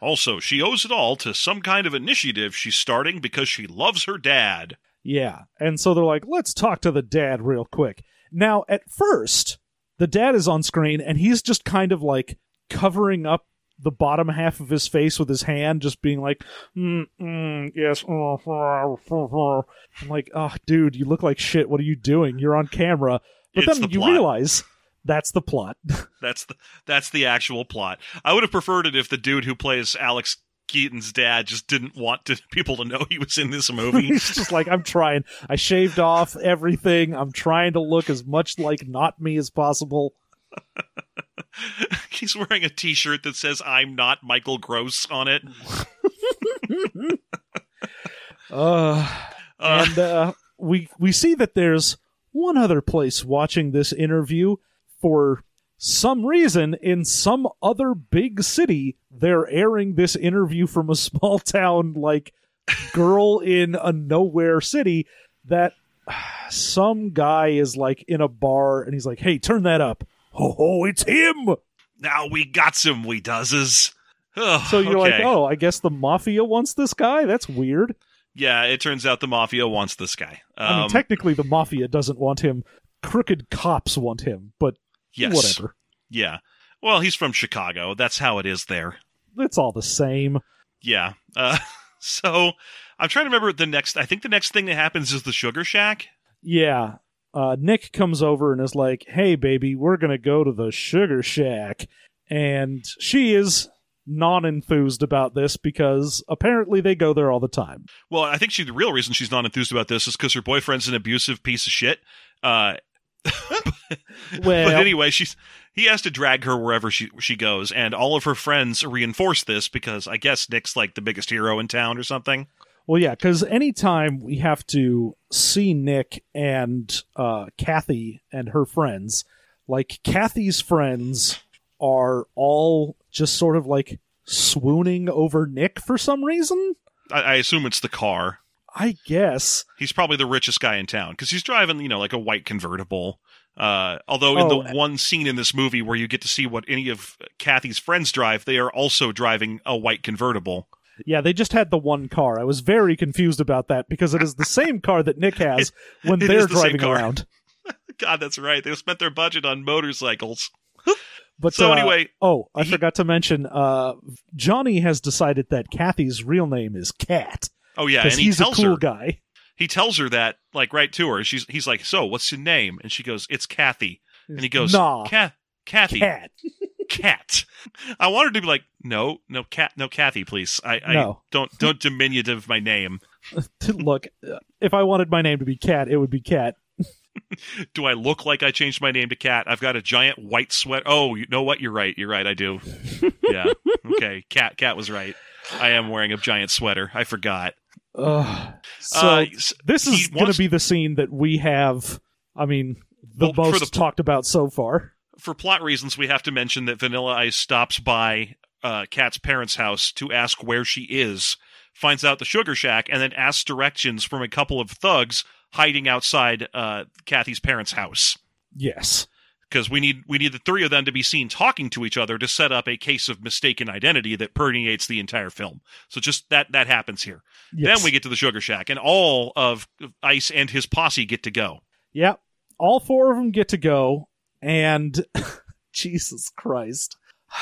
Also, she owes it all to some kind of initiative she's starting because she loves her dad. Yeah. And so they're like, let's talk to the dad real quick. Now, at first, the dad is on screen and he's just kind of like covering up the bottom half of his face with his hand, just being like, mm, mm, yes. Uh, uh, uh, I'm like, oh, dude, you look like shit. What are you doing? You're on camera. But It's then the you realize that's the plot. That's the that's the actual plot. I would have preferred it if the dude who plays Alex Keaton's dad just didn't want to, people to know he was in this movie. He's just like, I'm trying. I shaved off everything. I'm trying to look as much like not me as possible. He's wearing a T-shirt that says "I'm not Michael Gross" on it. Uh, Uh, and uh, we we see that there's one other place watching this interview for some reason in some other big city they're airing this interview from a small town like girl in a nowhere city that some guy is like in a bar and he's like hey turn that up oh, oh it's him now we got some we doeses. Ugh, so you're like oh i guess the mafia wants this guy that's weird yeah. It turns out the mafia wants this guy. Um, I mean, technically, the mafia doesn't want him. Crooked cops want him, but yes, whatever. Yeah. Well, he's from Chicago. That's how it is there. It's all the same. Yeah. Uh, so I'm trying to remember the next. I think the next thing that happens is the Sugar Shack. Yeah. Uh, Nick comes over and is like, "Hey, baby, we're gonna go to the Sugar Shack," and she is non-enthused about this because apparently they go there all the time. Well, I think she the real reason she's not enthused about this is because her boyfriend's an abusive piece of shit. Uh, Well, but anyway, she's he has to drag her wherever she she goes, and all of her friends reinforce this because I guess Nick's like the biggest hero in town or something. Well, yeah, because anytime we have to see Nick and uh, Kathy and her friends, like Kathy's friends are all just sort of like swooning over Nick for some reason. I, I assume it's the car. I guess. He's probably the richest guy in town because he's driving, you know, like a white convertible. Uh, although in Oh, the one scene in this movie where you get to see what any of Kathy's friends drive, they are also driving a white convertible. Yeah, they just had the one car. I was very confused about that because it is the same car that Nick has when it they're the driving around. God, that's right. They spent their budget on motorcycles. But So uh, anyway, oh, I he- forgot to mention. Uh, Johnny has decided that Kathy's real name is Cat Oh yeah, and he he's a tells cool her guy. he tells her that like right to her. She's he's like, "So, what's your name?" And she goes, "It's Kathy." And he goes, Nah, "Ca- Kathy, Cat. Cat." I wanted to be like, "No, no, cat, no, Kathy, please. I, I No. don't don't diminutive my name. Look, uh, if I wanted my name to be Cat, it would be Cat. Do I look like I changed my name to Cat? I've got a giant white sweat. Oh, you know what? You're right. You're right. I do. yeah. Okay. Cat. Cat was right. I am wearing a giant sweater. I forgot. Ugh. so Uh, this is going to be the scene that we have. I mean, the Well, most the- talked about so far. For plot reasons, we have to mention that Vanilla Ice stops by uh, Kat's parents' house to ask where she is, finds out the sugar shack, and then asks directions from a couple of thugs hiding outside uh, Kathy's parents' house. Yes. Because we need we need the three of them to be seen talking to each other to set up a case of mistaken identity that permeates the entire film. So just that that happens here. yes. Then we get to the sugar shack, and all of Ice and his posse get to go. Yep. All four of them get to go, and Jesus Christ.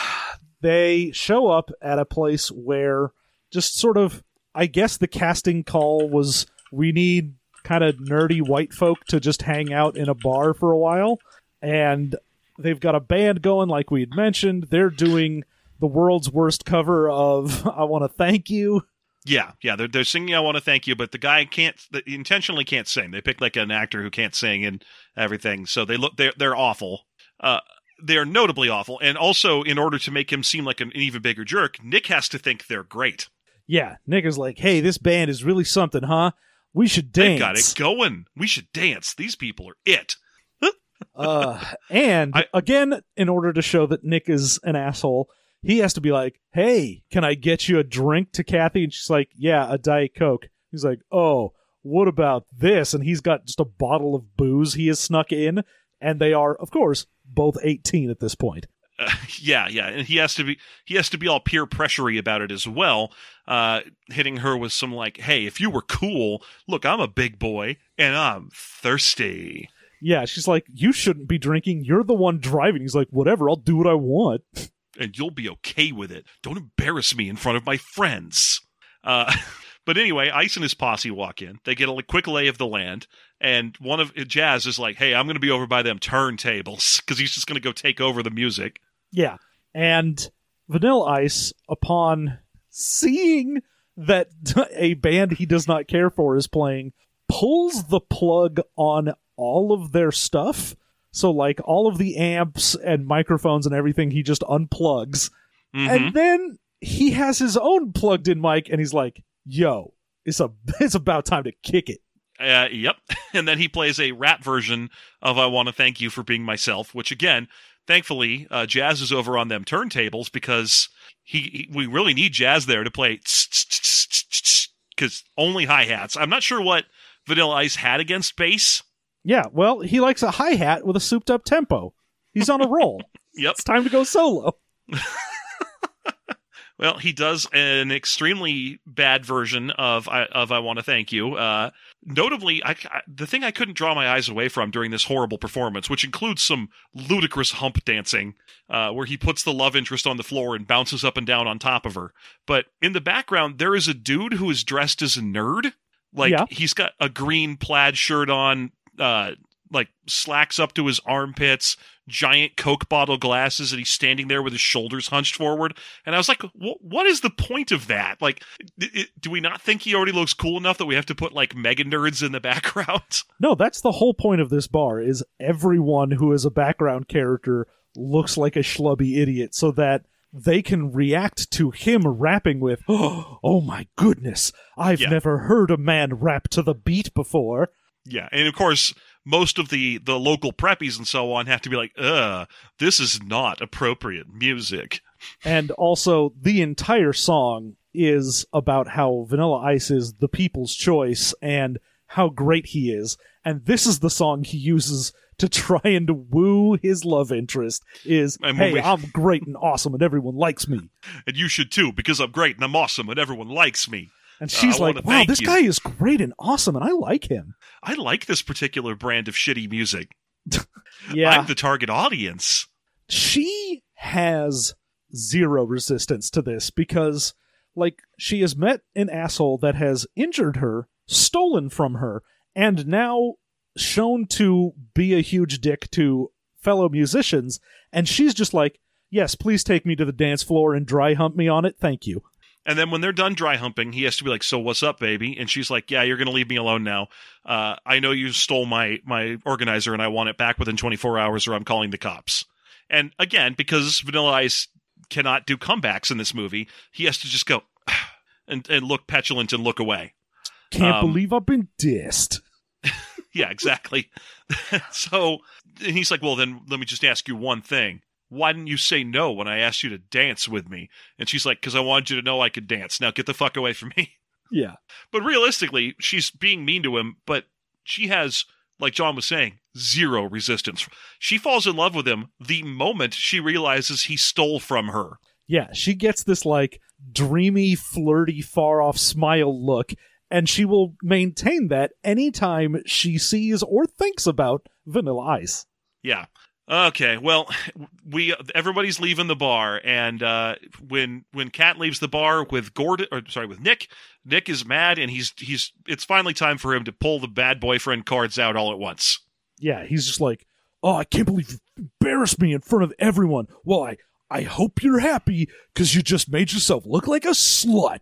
They show up at a place where just sort of, I guess the casting call was we need kind of nerdy white folk to just hang out in a bar for a while. And they've got a band going, like we had mentioned. They're doing the world's worst cover of I Want to Thank You. Yeah, yeah, they're they're singing "I Want to Thank You," but the guy can't they intentionally can't sing. They picked like an actor who can't sing and everything, so they look they're they're awful. Uh, they are notably awful, and also in order to make him seem like an, even bigger jerk, Nick has to think they're great. Yeah, Nick is like, hey, this band is really something, huh? We should dance. They've got it going. We should dance. These people are it. Uh, and I- again, in order to show that Nick is an asshole, he has to be like, "Hey, can I get you a drink to Kathy?" And she's like, "Yeah, a diet coke." He's like, "Oh, what about this?" And he's got just a bottle of booze he has snuck in, and they are, of course, both eighteen at this point. Uh, yeah, yeah, and he has to be he has to be all peer pressury about it as well, uh, hitting her with some like, "Hey, if you were cool, look, I'm a big boy and I'm thirsty." Yeah, she's like, "You shouldn't be drinking. You're the one driving." He's like, "Whatever, I'll do what I want." and you'll be okay with it. Don't embarrass me in front of my friends. Uh, but anyway, Ice and his posse walk in. They get a quick lay of the land, and one of Jazz is like, "Hey, I'm going to be over by them turntables because he's just going to go take over the music." Yeah. And Vanilla Ice, upon seeing that a band he does not care for is playing, pulls the plug on all of their stuff. So, like, all of the amps and microphones and everything, he just unplugs. Mhm. And then he has his own plugged in mic, and he's like, yo, it's, a, it's about time to kick it. Uh, yep. And then he plays a rap version of "I Want to Thank You for Being Myself," which again, thankfully, uh, Jazz is over on them turntables because he, he we really need Jazz there to play because only hi hats. I'm not sure what Vanilla Ice had against bass. Yeah, well, he likes a hi hat with a souped up tempo. He's on a roll. Yep. it's time to go solo. Well, he does an extremely bad version of I, of "I Want to Thank You." Uh, notably, I, I- the thing I couldn't draw my eyes away from during this horrible performance, which includes some ludicrous hump dancing, uh, where he puts the love interest on the floor and bounces up and down on top of her. But in the background, there is a dude who is dressed as a nerd. Like Yeah. he's got a green plaid shirt on, uh, like slacks up to his armpits, giant Coke bottle glasses, and he's standing there with his shoulders hunched forward. And I was like, what is the point of that? Like, do we not think he already looks cool enough that we have to put like mega nerds in the background? No, that's the whole point of this bar is everyone who is a background character looks like a schlubby idiot so that they can react to him rapping with, "Oh my goodness, I've Yeah. never heard a man rap to the beat before." Yeah, and of course, most of the the local preppies and so on have to be like, "Ugh, this is not appropriate music." And also, the entire song is about how Vanilla Ice is the people's choice and how great he is. And this is the song he uses to try and woo his love interest is, hey, we- I'm great and awesome and everyone likes me. And you should too, because I'm great and I'm awesome and everyone likes me. And Uh, she's I like, wow, this you." guy is great and awesome and I like him. I like this particular brand of shitty music. Yeah. I'm the target audience. she has zero resistance to this because like she has met an asshole that has injured her stolen from her and now shown to be a huge dick to fellow musicians and she's just like yes please take me to the dance floor and dry hump me on it thank you And then when they're done dry humping, he has to be like, "So what's up, baby?" And she's like, "Yeah, you're gonna leave me alone now. Uh, I know you stole my my organizer, and I want it back within 24 hours, or I'm calling the cops." And again, because Vanilla Ice cannot do comebacks in this movie, he has to just go and and look petulant and look away. can't Um, believe i've been dissed Yeah, exactly. so and he's like, "Well, then let me just ask you one thing." Why didn't you say no when I asked you to dance with me? And she's like, because I wanted you to know I could dance. Now get the fuck away from me. yeah But realistically, she's being mean to him, but she has, like John was saying, zero resistance. She falls in love with him the moment she realizes he stole from her. Yeah, she gets this like dreamy, flirty, far off smile look, and she will maintain that anytime she sees or thinks about Vanilla Ice. Yeah. Okay. Well, we everybody's leaving the bar, and uh, when when Kat leaves the bar with Gordon, or sorry, with Nick, Nick is mad, and he's he's. It's finally time for him to pull the bad boyfriend cards out all at once. Yeah, he's just like, "Oh, I can't believe you embarrassed me in front of everyone." Well, I I hope you're happy because you just made yourself look like a slut.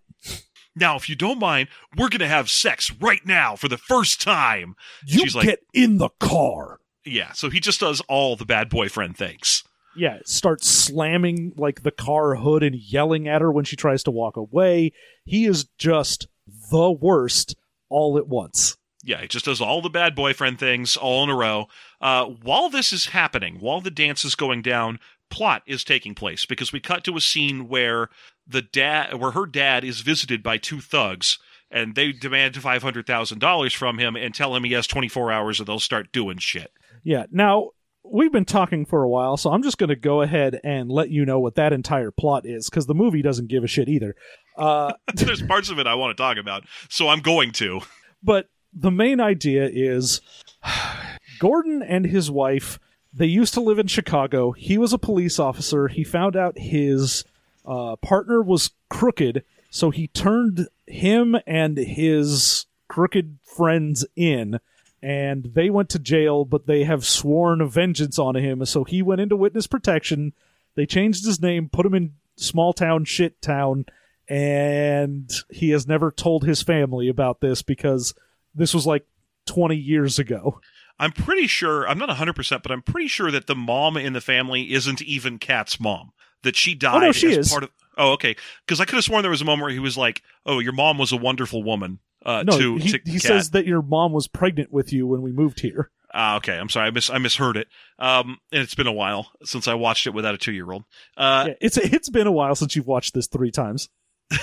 Now, if you don't mind, we're gonna have sex right now for the first time. You She's like- get in the car. Yeah. So he just does all the bad boyfriend things. yeah, starts slamming like the car hood and yelling at her when she tries to walk away. He is just the worst all at once. Yeah, he just does all the bad boyfriend things all in a row. Uh, while this is happening, while the dance is going down, plot is taking place because we cut to a scene where the dad, where her dad is visited by two thugs, and they demand five hundred thousand dollars from him and tell him he has twenty four hours or they'll start doing shit. Yeah. Now, we've been talking for a while, so I'm just going to go ahead and let you know what that entire plot is because the movie doesn't give a shit either. Uh, There's parts of it I want to talk about, so I'm going to. but the main idea is Gordon and his wife they used to live in Chicago. He was a police officer. He found out his uh, partner was crooked, so he turned him and his crooked friends in, and they went to jail. But they have sworn vengeance on him, so he went into witness protection. They changed his name, put him in small town shit town, and he has never told his family about this because this was like 20 years ago. I'm pretty sure, I'm not 100%, but I'm pretty sure that the mom in the family isn't even Kat's mom. That she oh, died no, she as is. part of. Oh, okay. Because I could have sworn there was a moment where he was like, "Oh, your mom was a wonderful woman." Uh, No, to, he, to he says that your mom was pregnant with you when we moved here. Ah, okay. I'm sorry. I mis I misheard it. Um, and it's been a while since I watched it without a two year old. Uh, yeah, it's it's been a while since you've watched this three times.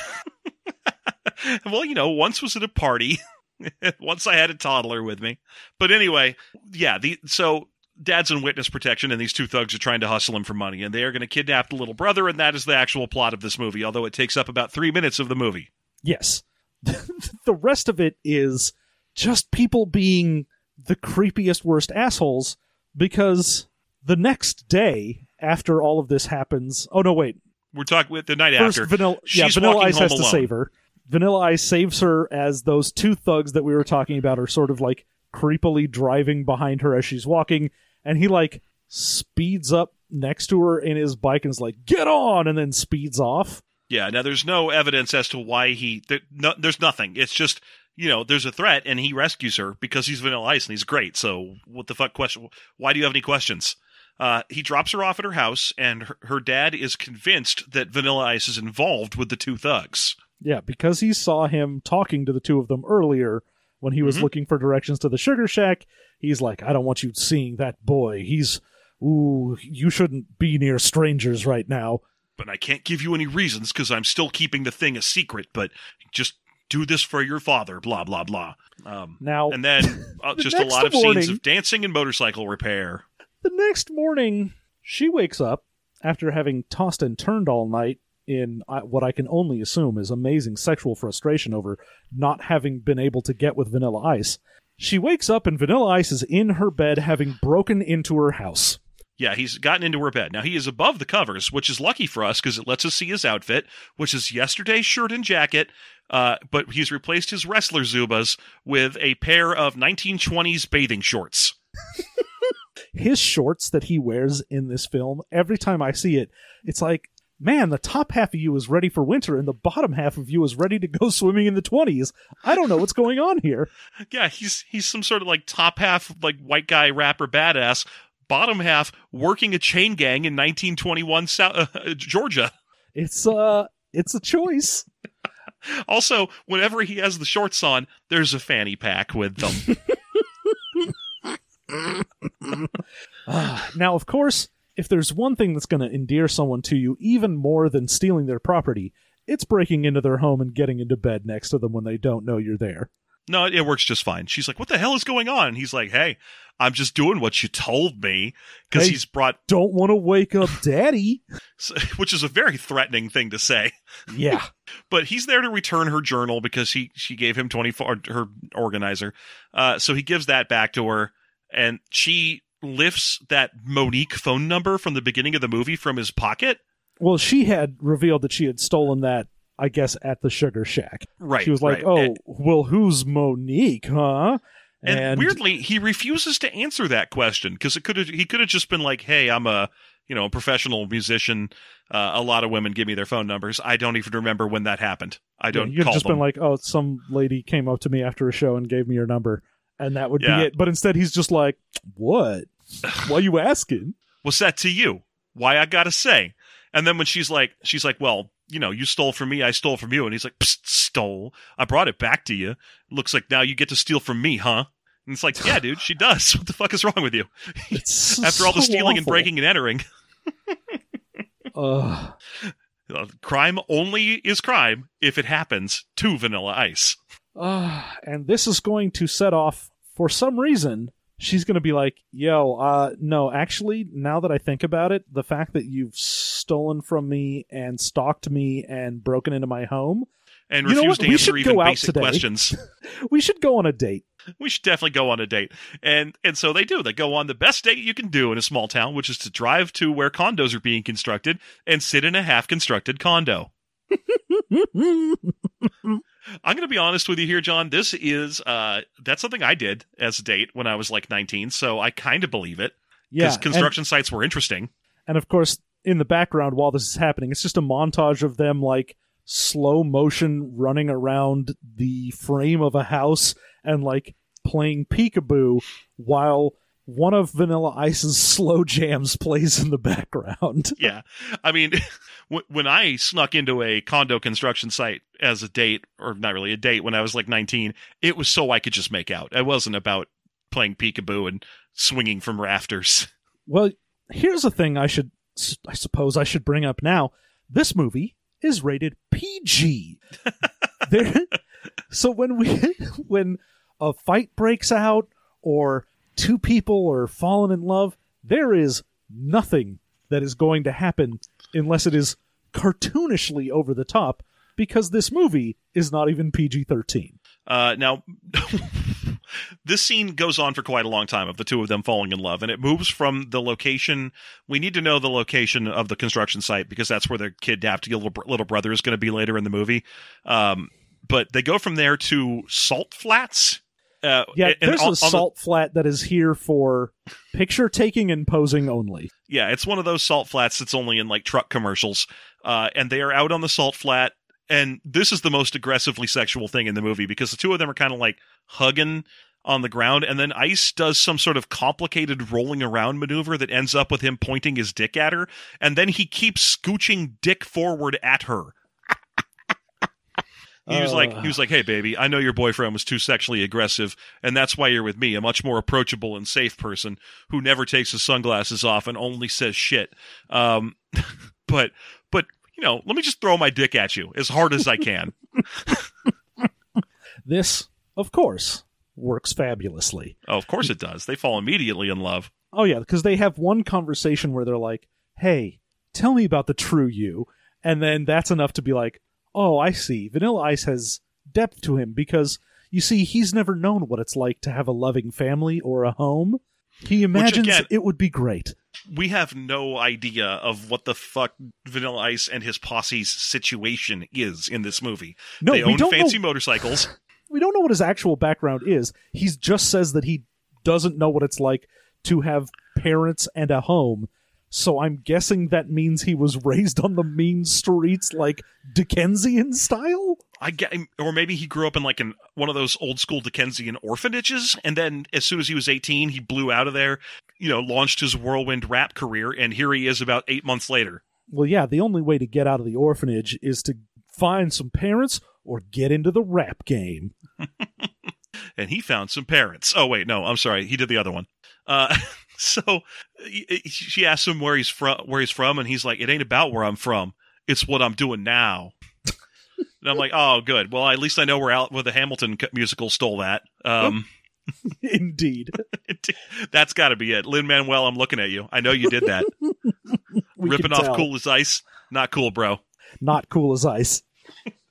well, you know, once was at a party. once I had a toddler with me. But anyway, yeah. The so dad's in witness protection, and these two thugs are trying to hustle him for money, and they are going to kidnap the little brother, and that is the actual plot of this movie. Although it takes up about three minutes of the movie. Yes, the rest of it is just people being the creepiest, worst assholes. Because the next day after all of this happens, oh no, wait, We're talking with the night First, after. Vanilla, yeah, Vanilla Ice has home to save her. Vanilla Ice saves her as those two thugs that we were talking about are sort of like creepily driving behind her as she's walking, and he like speeds up next to her in his bike and is like, "Get on!" and then speeds off. Yeah. Now, there's no evidence as to why he. There, no, there's nothing. It's just you know, there's a threat, and he rescues her because he's Vanilla Ice and he's great. So, what the fuck question? Why do you have any questions? Uh, he drops her off at her house, and her, her dad is convinced that Vanilla Ice is involved with the two thugs. Yeah, because he saw him talking to the two of them earlier when he was Mhm. looking for directions to the sugar shack. He's like, I don't want you seeing that boy. He's, ooh, you shouldn't be near strangers right now. But I can't give you any reasons because I'm still keeping the thing a secret. But just do this for your father. Blah blah blah. Um, Now, and then uh, The just a lot of morning- scenes of dancing and motorcycle repair. the next morning, she wakes up after having tossed and turned all night in uh, what I can only assume is amazing sexual frustration over not having been able to get with Vanilla Ice. She wakes up and Vanilla Ice is in her bed having broken into her house. Yeah, he's gotten into her bed. Now he is above the covers, which is lucky for us because it lets us see his outfit, which is yesterday's shirt and jacket. Uh, but he's replaced his wrestler Zubaz with a pair of 1920s bathing shorts. his shorts that he wears in this film, every time I see it, it's like, man, the top half of you is ready for winter and the bottom half of you is ready to go swimming in the 20s. I don't know what's going on here. Yeah, he's he's some sort of like top half like white guy rapper badass, bottom half working a chain gang in 1921 South, uh, Georgia. It's uh it's a choice. Also, whenever he has the shorts on, there's a fanny pack with them. Ah, now, of course, if there's one thing that's going to endear someone to you even more than stealing their property, it's breaking into their home and getting into bed next to them when they don't know you're there. No, it works just fine. She's like, "What the hell is going on?" And he's like, "Hey, I'm just doing what you told me," because Hey. he's brought, Don't want to wake up daddy. which is a very threatening thing to say. yeah. but he's there to return her journal because he she gave him 24 her organizer uh so he gives that back to her and she lifts that monique phone number from the beginning of the movie from his pocket Well, she had revealed that she had stolen that, I guess, at the Sugar Shack. right she was like, right. "Oh, and, well, who's Monique, huh?" and weirdly he refuses to answer that question because it could have he could have just been like hey i'm a you know a professional musician uh, a lot of women give me their phone numbers i don't even remember when that happened i don't you've just them been like, "Oh, some lady came up to me after a show and gave me your number," and that would Yeah. be it. But instead, he's just like, "What? Why you asking?" what's that to you? Why I gotta say? And then when she's like, she's like, well, you know, you stole from me, I stole from you. And he's like, Psst, stole. I brought it back to you. Looks like now you get to steal from me, huh? And it's like, yeah, dude, she does. What the fuck is wrong with you? After all the so stealing and breaking and entering, uh, crime only is crime if it happens to Vanilla Ice. Ah, and this is going to set off for some reason she's going to be like yo uh no actually now that i think about it the fact that you've stolen from me and stalked me and broken into my home And You refused to answer even go basic today. questions. we should go on a date we should definitely go on a date. And and so they do. They go on the best date you can do in a small town, which is to drive to where condos are being constructed and sit in a half constructed condo. I'm going to be honest with you here, John. This is uh that's something I did as a date when I was like 19, so I kind of believe it yeah because and- construction sites were interesting. and of course in the background while this is happening it's just a montage of them like slow motion running around the frame of a house and like playing peekaboo while one of vanilla ice's slow jams plays in the background yeah. I mean, when I snuck into a condo construction site as a date, or not really a date, when I was like 19, it was so I could just make out. It wasn't about playing peekaboo and swinging from rafters. well here's a thing i should i suppose i should bring up now this movie is rated pg there so when we when a fight breaks out or two people are falling in love there is nothing that is going to happen unless it is cartoonishly over the top because this movie is not even PG-13. Uh, now, this scene goes on for quite a long time of the two of them falling in love, and it moves from the location. We need to know the location of the construction site because that's where their kidnapped little, little brother is going to be later in the movie. Um, but they go from there to Salt Flats, Uh, Yeah, and there's on- a on the- salt flat that is here for picture taking and posing only. Yeah, it's one of those salt flats that's only in like truck commercials. Uh, and they are out on the salt flat. And this is the most aggressively sexual thing in the movie because the two of them are kind of like hugging on the ground. And then Ice does some sort of complicated rolling around maneuver that ends up with him pointing his dick at her. And then he keeps scooching dick forward at her. He was like, he was like, "Hey, baby, I know your boyfriend was too sexually aggressive, and that's why you're with me, a much more approachable and safe person who never takes his sunglasses off and only says shit." Um, but, but you know, let me just throw my dick at you as hard as I can. This, of course, works fabulously. oh, of course it does. They fall immediately in love. Oh yeah, because they have one conversation where they're like, "Hey, tell me about the true you," and then that's enough to be like, "Oh, I see. Vanilla Ice has depth to him because you see, he's never known what it's like to have a loving family or a home. He imagines again- it would be great." We have no idea of what the fuck Vanilla Ice and his posse's situation is in this movie. No, they we own don't fancy know. motorcycles. we don't know what his actual background is. He just says that he doesn't know what it's like to have parents and a home. So I'm guessing that means he was raised on the mean streets like Dickensian style? I get, or maybe he grew up in like an one of those old school Dickensian orphanages, and then as soon as he was eighteen, he blew out of there. You know, launched his whirlwind rap career, and here he is about eight months later. Well, yeah, the only way to get out of the orphanage is to find some parents or get into the rap game. And he found some parents. Oh wait, no, I'm sorry, he did the other one. Uh, so she asks him where he's from, where he's from, and he's like, "It ain't about where I'm from. It's what I'm doing now." and I'm like, "Oh, good. Well, at least I know where out where the Hamilton musical stole that." Um, Indeed. that's got to be it. Lin Manuel, I'm looking at you. I know you did that. Ripping off tell. cool as ice. Not cool, bro. Not cool as ice.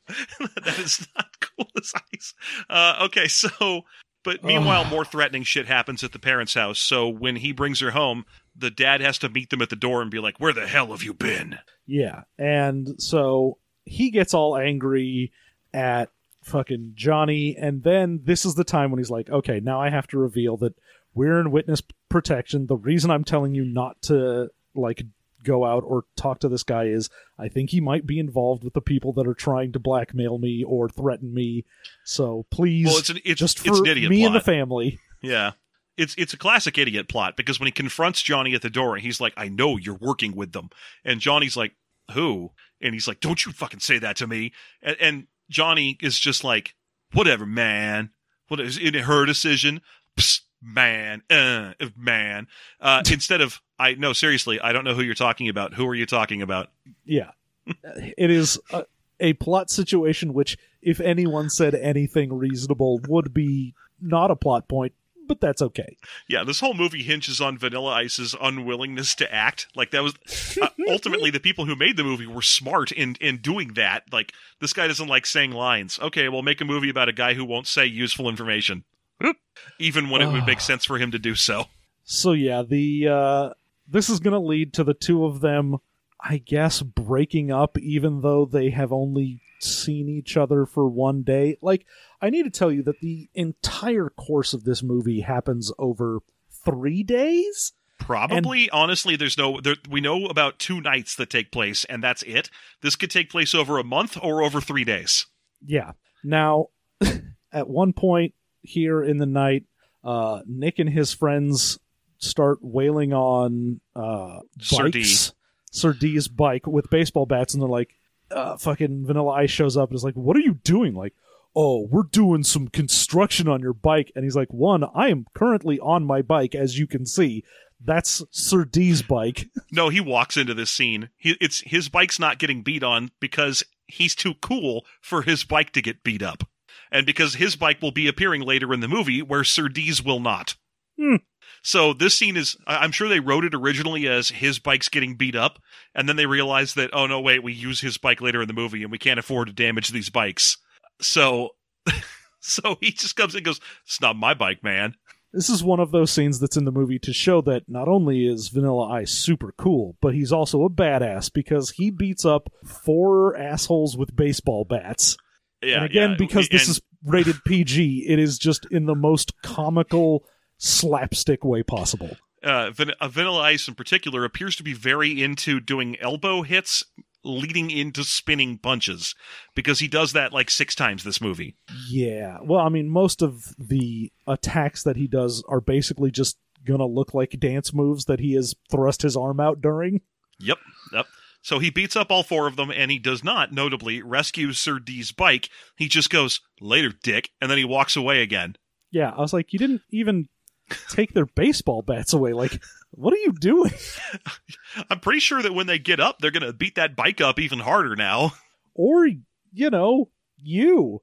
that is not cool as ice. Uh, okay, so, but meanwhile, more threatening shit happens at the parents' house. So when he brings her home, the dad has to meet them at the door and be like, "Where the hell have you been?" Yeah. And so he gets all angry at fucking Johnny. And then this is the time when he's like, okay, now I have to reveal that we're in witness protection. The reason I'm telling you not to, like, go out or talk to this guy is I think he might be involved with the people that are trying to blackmail me or threaten me. So please, Well, it's an it's, just it's for an idiot me plot. and the family. Yeah. It's it's a classic idiot plot because when he confronts Johnny at the door and he's like, "I know you're working with them," and Johnny's like, "Who?" and he's like, "Don't you fucking say that to me!" and, and Johnny is just like, "Whatever, man. What is it? Her decision." Psst, man, uh, man. Uh, instead of, I no, seriously, I don't know who you're talking about. Who are you talking about? Yeah. it is a, a plot situation which, if anyone said anything reasonable, would be not a plot point, but that's okay. Yeah, this whole movie hinges on Vanilla Ice's unwillingness to act. Like that was uh, ultimately the people who made the movie were smart in in doing that. Like this guy doesn't like saying lines. Okay, we'll make a movie about a guy who won't say useful information, even when it would make sense for him to do so. So yeah, the uh this is going to lead to the two of them I guess breaking up even though they have only seen each other for one day. Like I need to tell you that the entire course of this movie happens over 3 days. Probably, honestly, there's no. There, we know about two nights that take place, and that's it. This could take place over a month or over three days. Yeah. Now, at one point here in the night, uh, Nick and his friends start wailing on uh, Sir D. bikes. Sir D's bike with baseball bats, and they're like, uh, fucking Vanilla Ice shows up and is like, "What are you doing?" Like, "Oh, we're doing some construction on your bike." And he's like, "One, I am currently on my bike, as you can see. That's Sir D's bike." No, he walks into this scene. He, it's his bike's not getting beat on because he's too cool for his bike to get beat up, and because his bike will be appearing later in the movie where Sir D's will not. Hmm. So this scene is. I'm sure they wrote it originally as his bike's getting beat up, and then they realized that oh no wait we use his bike later in the movie and we can't afford to damage these bikes. So, so he just comes and goes, "It's not my bike, man." This is one of those scenes that's in the movie to show that not only is Vanilla Ice super cool, but he's also a badass because he beats up four assholes with baseball bats. Yeah, and again, yeah. because this And- is rated PG. It is just in the most comical slapstick way possible. uh, Van- uh, Vanilla Ice in particular appears to be very into doing elbow hits leading into spinning punches because he does that like six times this movie. Yeah. Well, I mean, most of the attacks that he does are basically just gonna look like dance moves that he has thrust his arm out during. Yep, yep. So he beats up all four of them, and he does not, notably, rescue Sir D's bike. He just goes, later, dick, and then he walks away again. Yeah, I was like, you didn't even take their baseball bats away. Like, what are you doing? I'm pretty sure that when they get up, they're going to beat that bike up even harder now. Or, you know, you.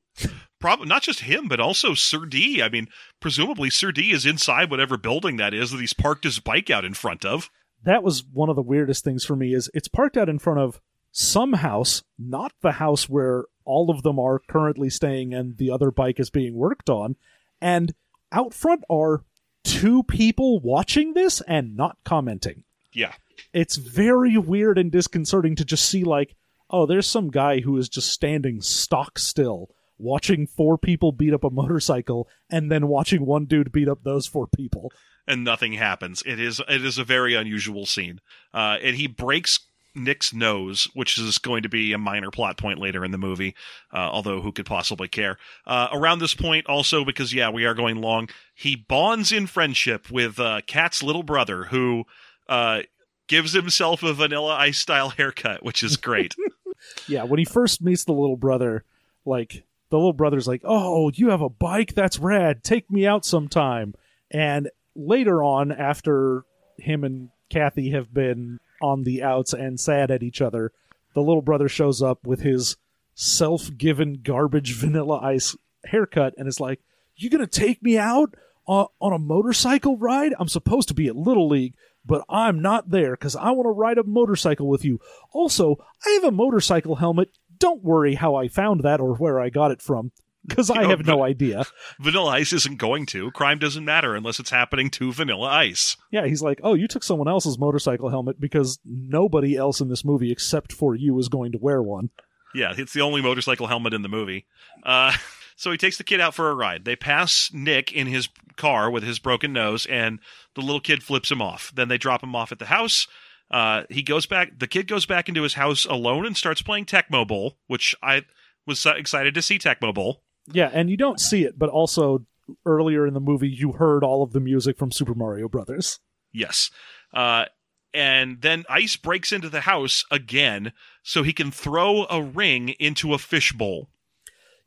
Probably not just him, but also Sir D. I mean, presumably Sir D is inside whatever building that is that he's parked his bike out in front of. That was one of the weirdest things for me is it's parked out in front of some house, not the house where all of them are currently staying and the other bike is being worked on. And out front are two people watching this and not commenting. Yeah. It's very weird and disconcerting to just see like, oh, there's some guy who is just standing stock still watching four people beat up a motorcycle and then watching one dude beat up those four people. And nothing happens. It is it is a very unusual scene. Uh, and he breaks Nick's nose, which is going to be a minor plot point later in the movie. Uh, although who could possibly care? Uh, around this point, also because yeah, we are going long. He bonds in friendship with uh, Kat's little brother, who uh, gives himself a Vanilla Ice style haircut, which is great. Yeah, when he first meets the little brother, like the little brother's like, "Oh, you have a bike? That's rad. Take me out sometime." And later on, after him and Kathy have been on the outs and sad at each other, the little brother shows up with his self-given garbage vanilla ice haircut and is like, "You gonna take me out on, on a motorcycle ride? I'm supposed to be at Little League." But I'm not there because I want to ride a motorcycle with you. Also, I have a motorcycle helmet. Don't worry how I found that or where I got it from, because I know, have no idea. Vanilla Ice isn't going to. Crime doesn't matter unless it's happening to Vanilla Ice. Yeah, he's like, oh, you took someone else's motorcycle helmet because nobody else in this movie except for you is going to wear one. Yeah, it's the only motorcycle helmet in the movie. Uh, so he takes the kid out for a ride. They pass Nick in his car with his broken nose, and the little kid flips him off. Then they drop him off at the house. Uh, he goes back. The kid goes back into his house alone and starts playing Tecmo Bowl, which I was excited to see Tecmo Bowl. Yeah, and you don't see it, but also earlier in the movie, you heard all of the music from Super Mario Brothers. Yes. Uh, and then Ice breaks into the house again so he can throw a ring into a fishbowl.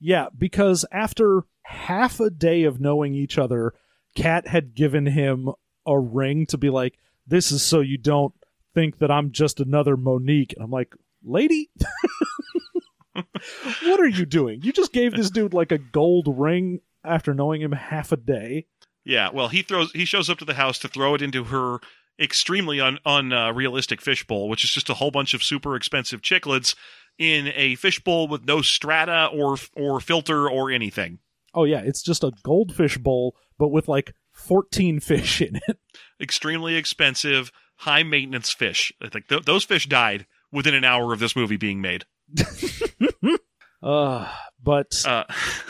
Yeah, because after half a day of knowing each other, Kat had given him a ring to be like, this is so you don't think that I'm just another Monique. And I'm like, lady, what are you doing? You just gave this dude like a gold ring after knowing him half a day. Yeah, well, he throws he shows up to the house to throw it into her extremely un, unrealistic fishbowl, which is just a whole bunch of super expensive cichlids in a fishbowl with no strata or or filter or anything. Oh, yeah, it's just a goldfish bowl, but with like 14 fish in it. Extremely expensive, high maintenance fish. I think th- those fish died within an hour of this movie being made. Uh, but Uh,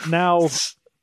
now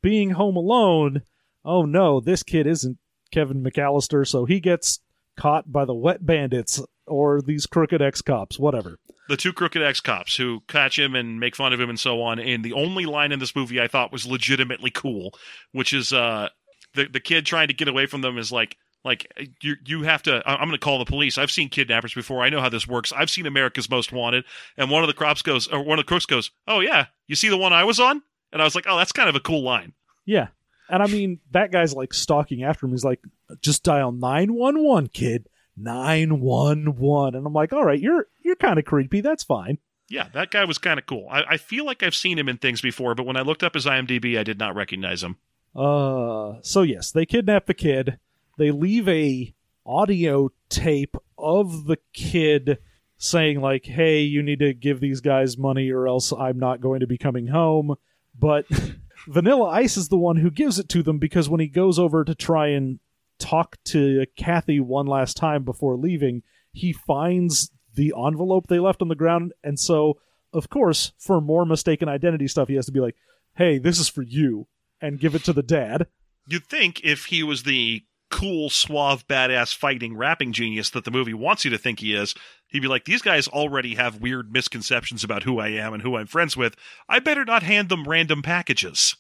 being home alone, oh no, this kid isn't Kevin McAllister, so he gets caught by the wet bandits or these crooked ex cops, whatever. the two crooked ex cops who catch him and make fun of him and so on. And the only line in this movie I thought was legitimately cool, which is uh, the the kid trying to get away from them is like. Like you, you have to. I'm going to call the police. I've seen kidnappers before. I know how this works. I've seen America's Most Wanted. And one of the crops goes, or one of the crooks goes, "Oh yeah, you see the one I was on?" And I was like, "Oh, that's kind of a cool line." Yeah. And I mean, that guy's like stalking after him. He's like, just dial 911, kid. nine one one." And I'm like, all right, you're you're kind of creepy. That's fine. Yeah, that guy was kind of cool. I, I feel like I've seen him in things before, but when I looked up his IMDb, I did not recognize him. Uh, so yes, they kidnap the kid. They leave a audio tape of the kid saying like, "Hey, you need to give these guys money, or else I'm not going to be coming home." But Vanilla Ice is the one who gives it to them because when he goes over to try and talk to Kathy one last time before leaving, he finds the envelope they left on the ground, and so of course, for more mistaken identity stuff, he has to be like, "Hey, this is for you," and give it to the dad. You'd think if he was the cool, suave, badass fighting rapping genius that the movie wants you to think he is, he'd be like, these guys already have weird misconceptions about who I am and who I'm friends with. I better not hand them random packages.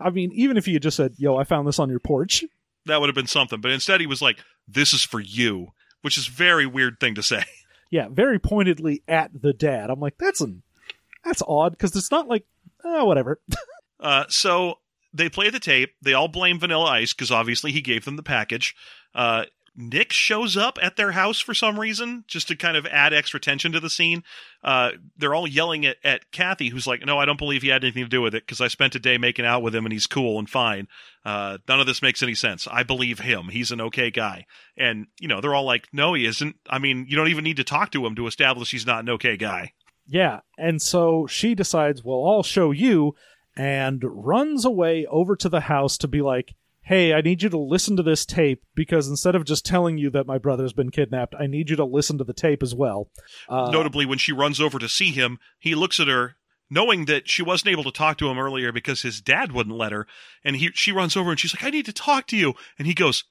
I mean, even if he had just said, "Yo, I found this on your porch," That would have been something. But instead, he was like, this is for you, which is a very weird thing to say. yeah, very pointedly at the dad. I'm like, that's an that's odd because it's not like, oh, whatever. Uh, so they play the tape. They all blame Vanilla Ice because obviously he gave them the package. Uh, Nick shows up at their house for some reason, just to kind of add extra tension to the scene. Uh, they're all yelling at, at Kathy, who's like, No, I don't believe he had anything to do with it because I spent a day making out with him and he's cool and fine. Uh, none of this makes any sense. I believe him. He's an okay guy. And, you know, they're all like, No, he isn't. I mean, you don't even need to talk to him to establish he's not an okay guy. Yeah, and so she decides, well, I'll show you, and runs away over to the house to be like, hey, I need you to listen to this tape because instead of just telling you that my brother's been kidnapped, I need you to listen to the tape as well. Uh, Notably, when she runs over to see him, he looks at her, knowing that she wasn't able to talk to him earlier because his dad wouldn't let her. And he, she runs over and she's like, "I need to talk to you." And he goes,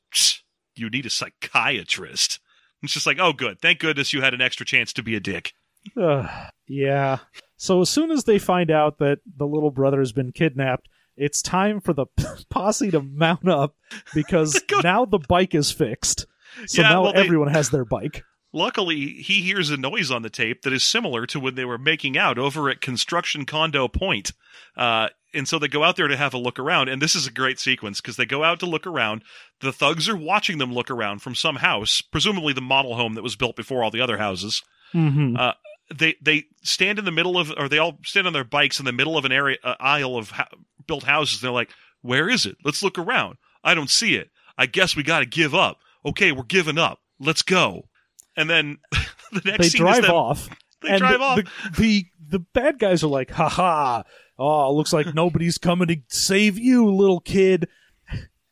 "You need a psychiatrist." And it's just like, "Oh, good. Thank goodness you had an extra chance to be a dick." Ugh, yeah. So as soon as they find out that the little brother has been kidnapped, it's time for the posse to mount up because now the bike is fixed. So Yeah, now well, they- everyone has their bike. Luckily, he hears a noise on the tape that is similar to when they were making out over at Construction Condo Point. Uh, and so they go out there to have a look around. And this is a great sequence because they go out to look around. The thugs are watching them look around from some house, presumably the model home that was built before all the other houses. Mm-hmm. Uh, they they stand in the middle of, or they all stand on their bikes in the middle of an area uh, aisle of ha- built houses. They're like, "Where is it? Let's look around. I don't see it. I guess we got to give up. Okay, we're giving up. Let's go." And then the next they scene drive is them, off. They drive off. The, the the bad guys are like, "Ha ha! Oh, looks like nobody's coming to save you, little kid."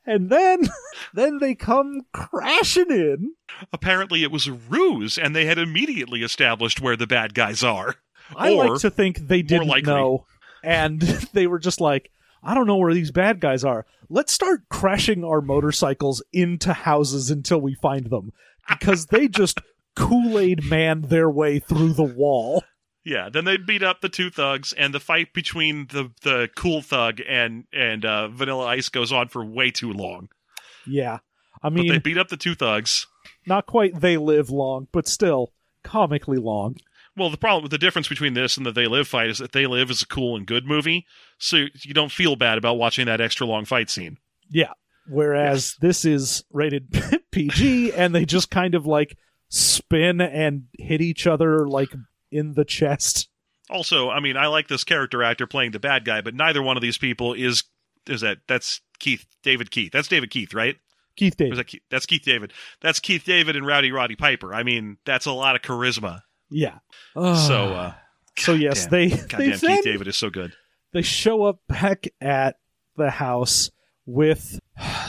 And then, then they come crashing in. Apparently, it was a ruse, and they had immediately established where the bad guys are. I or like to think they didn't know, and they were just like, "I don't know where these bad guys are. Let's start crashing our motorcycles into houses until we find them," because they just Kool Aid man their way through the wall. Yeah, then they beat up the two thugs, and the fight between the the cool thug and and uh, Vanilla Ice goes on for way too long. Yeah, I But mean, they beat up the two thugs. not quite they live long, but still comically long. Well, the problem with the difference between this and the They Live fight is that They Live is a cool and good movie, so you don't feel bad about watching that extra long fight scene. Yeah. Whereas this is rated PG and they just kind of like spin and hit each other like in the chest. Also, I mean, I like this character actor playing the bad guy, but neither one of these people is is that that's Keith David Keith. That's David Keith, right? Keith David. that Keith? That's Keith David. That's Keith David and Rowdy Roddy Piper. I mean, that's a lot of charisma. Yeah. So, uh, so yes, damn. they they goddamn then Keith David is so good. they show up back at the house with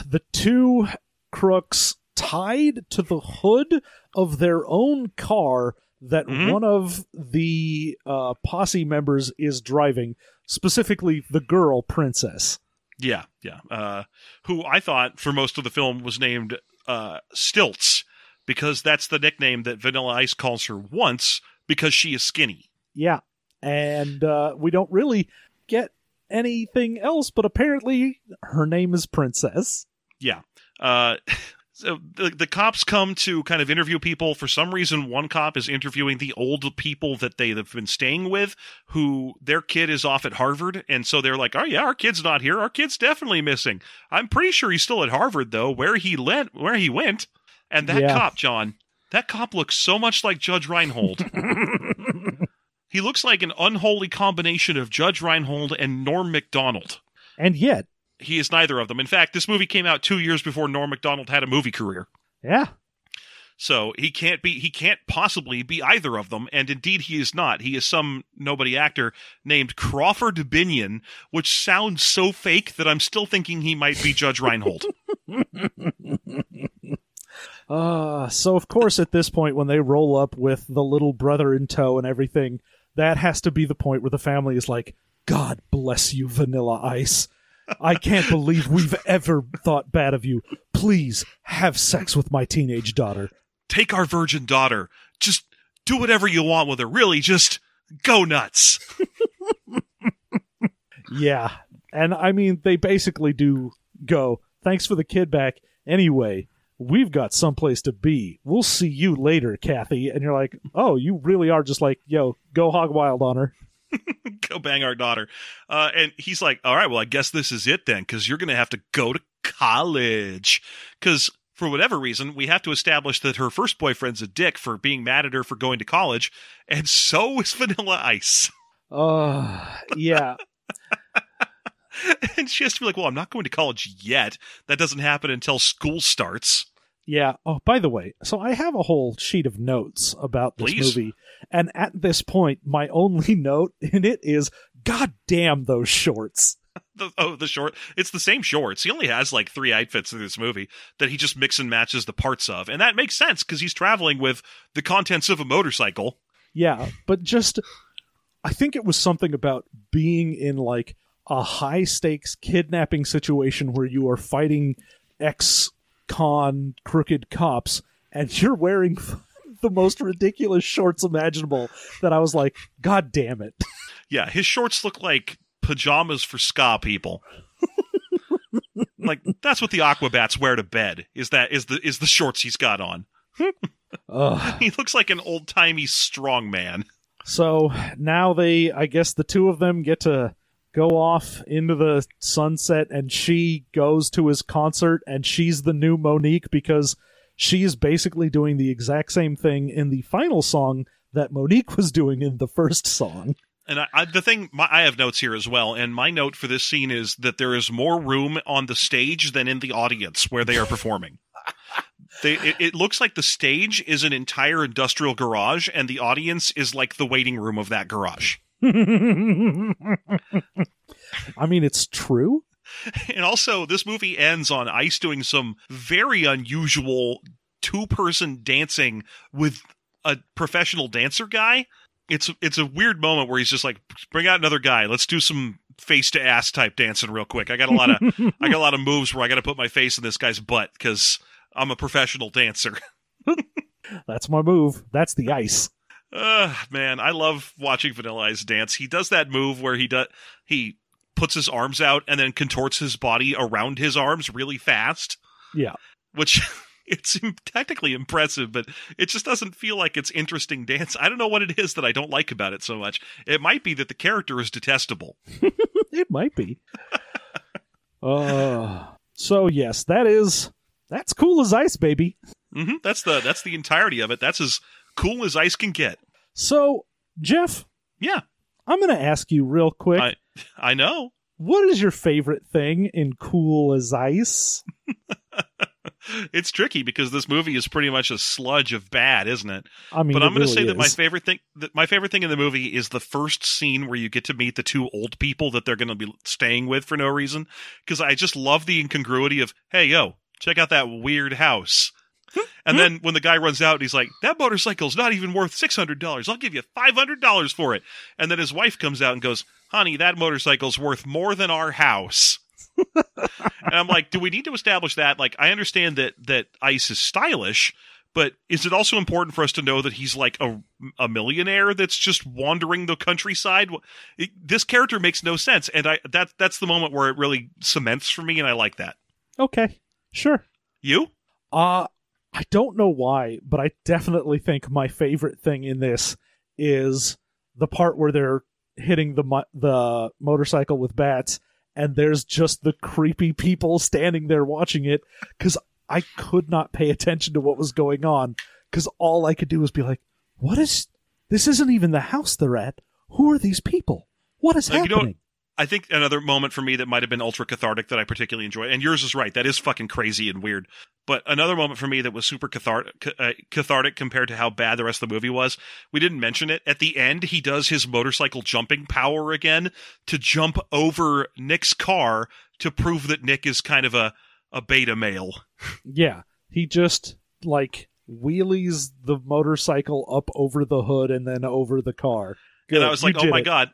the two crooks tied to the hood of their own car that Mhm. one of the uh, posse members is driving, specifically the girl princess. Yeah, yeah. Uh, who I thought for most of the film was named uh, Stilts because that's the nickname that Vanilla Ice calls her once because she is skinny. Yeah. And uh, we don't really get anything else, but apparently her name is Princess. Yeah. Uh, so the, the cops come to kind of interview people. For some reason, one cop is interviewing the old people that they have been staying with, who their kid is off at Harvard. And so they're like, oh, yeah, our kid's not here. Our kid's definitely missing. I'm pretty sure he's still at Harvard, though, where he, lent, where he went. And that Yeah. cop, John, that cop looks so much like Judge Reinhold. he looks like an unholy combination of Judge Reinhold and Norm Macdonald. And yet, He is neither of them. In fact, this movie came out two years before Norm Macdonald had a movie career. yeah. So he can't be he can't possibly be either of them, and indeed he is not. He is some nobody actor named Crawford Binion, which sounds so fake that I'm still thinking he might be Judge Reinhold. Uh, so of course at this point when they roll up with the little brother in tow and everything, that has to be the point where the family is like, God bless you, Vanilla Ice. I can't believe we've ever thought bad of you. Please have sex with my teenage daughter. Take our virgin daughter. Just do whatever you want with her. Really, just go nuts. Yeah. And I mean, they basically do go, thanks for the kid back. Anyway, we've got someplace to be. We'll see you later, Kathy. And you're like, oh, you really are just like, yo, go hog wild on her. go bang our daughter. Uh, and he's like, all right, well, I guess this is it then, because you're going to have to go to college. Because for whatever reason, we have to establish that her first boyfriend's a dick for being mad at her for going to college, and so is Vanilla Ice. Uh, yeah. and she has to be like, well, I'm not going to college yet. That doesn't happen until school starts. Yeah. Oh, by the way, so I have a whole sheet of notes about this Please. movie. And at this point, my only note in it is, God damn those shorts. The, oh, the short. It's the same shorts. He only has like three outfits in this movie that he just mix and matches the parts of. And that makes sense because he's traveling with the contents of a motorcycle. Yeah, but just I think it was something about being in like a high stakes kidnapping situation where you are fighting ex con crooked cops and you're wearing the most ridiculous shorts imaginable that I was like, God damn it. Yeah, his shorts look like pajamas for ska people. like that's what the Aquabats wear to bed. Is that is the is the shorts he's got on? He looks like an old timey strong man. So now they, I guess the two of them get to go off into the sunset, and she goes to his concert, and she's the new Monique because she's basically doing the exact same thing in the final song that Monique was doing in the first song. And I, I, the thing, my, I have notes here as well. And my note for this scene is that there is more room on the stage than in the audience where they are performing. they, it, it looks like the stage is an entire industrial garage, and the audience is like the waiting room of that garage. I mean, it's true. And also, this movie ends on Ice doing some very unusual two person dancing with a professional dancer guy. It's it's a weird moment where he's just like, bring out another guy. Let's do some face to ass type dancing real quick. I got a lot of I got a lot of moves where I got to put my face in this guy's butt because I'm a professional dancer. That's my move. That's the ice. Uh, man, I love watching Vanilla Ice dance. He does that move where he does he puts his arms out and then contorts his body around his arms really fast. Yeah. which it's technically impressive, but it just doesn't feel like it's interesting dance. I don't know what it is that I don't like about it so much. It might be that the character is detestable. It might be. uh, so yes, that is that's cool as ice, baby. hmm That's the that's the entirety of it. That's as cool as ice can get. So Jeff, Yeah, I'm going to ask you real quick. I I know. what is your favorite thing in Cool as Ice? It's tricky because this movie is pretty much a sludge of bad, isn't it? I mean, but I'm going to really say that my favorite thing that my favorite thing in the movie is the first scene where you get to meet the two old people that they're going to be staying with for no reason because I just love the incongruity of hey yo check out that weird house and then when the guy runs out he's like that motorcycle's not even worth $600 I'll give you $500 for it and then his wife comes out and goes honey that motorcycle's worth more than our house and I'm like, do we need to establish that? Like, I understand that that Ice is stylish, but is it also important for us to know that he's like a a millionaire that's just wandering the countryside? It- this character makes no sense, and I that that's the moment where it really cements for me, and I like that. Okay, sure. You? Uh I don't know why, but I definitely think my favorite thing in this is the part where they're hitting the mo- the motorcycle with bats and there's just the creepy people standing there watching it cuz I could not pay attention to what was going on cuz all I could do was be like, "What is this isn't even the house they're at. Who are these people? What is Like, happening?" I think another moment for me that might have been ultra cathartic that I particularly enjoyed, and yours is right. That is fucking crazy and weird. But another moment for me that was super cathartic, uh, cathartic compared to how bad the rest of the movie was. We didn't mention it at the end. He does his motorcycle jumping power again to jump over Nick's car to prove that Nick is kind of a a beta male. Yeah, he just like wheelies the motorcycle up over the hood and then over the car. and I Good, was like, oh my it. god.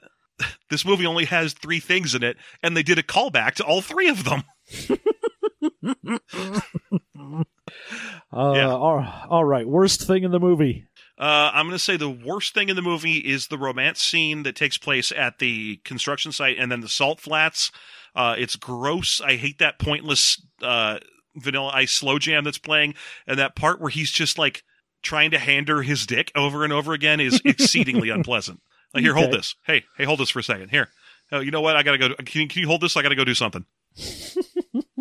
This movie only has three things in it, and they did a callback to all three of them. Uh, Yeah. all, all right. Worst thing in the movie. Uh, I'm going to say the worst thing in the movie is the romance scene that takes place at the construction site and then the salt flats. Uh, it's gross. I hate that pointless uh, Vanilla Ice slow jam that's playing, and that part where he's just like trying to hand her his dick over and over again is exceedingly unpleasant. Like, here, hold this. Hey, hey, hold this for a second. Here. Oh, you know what? I gotta go. Can you, can you hold this? I gotta go do something.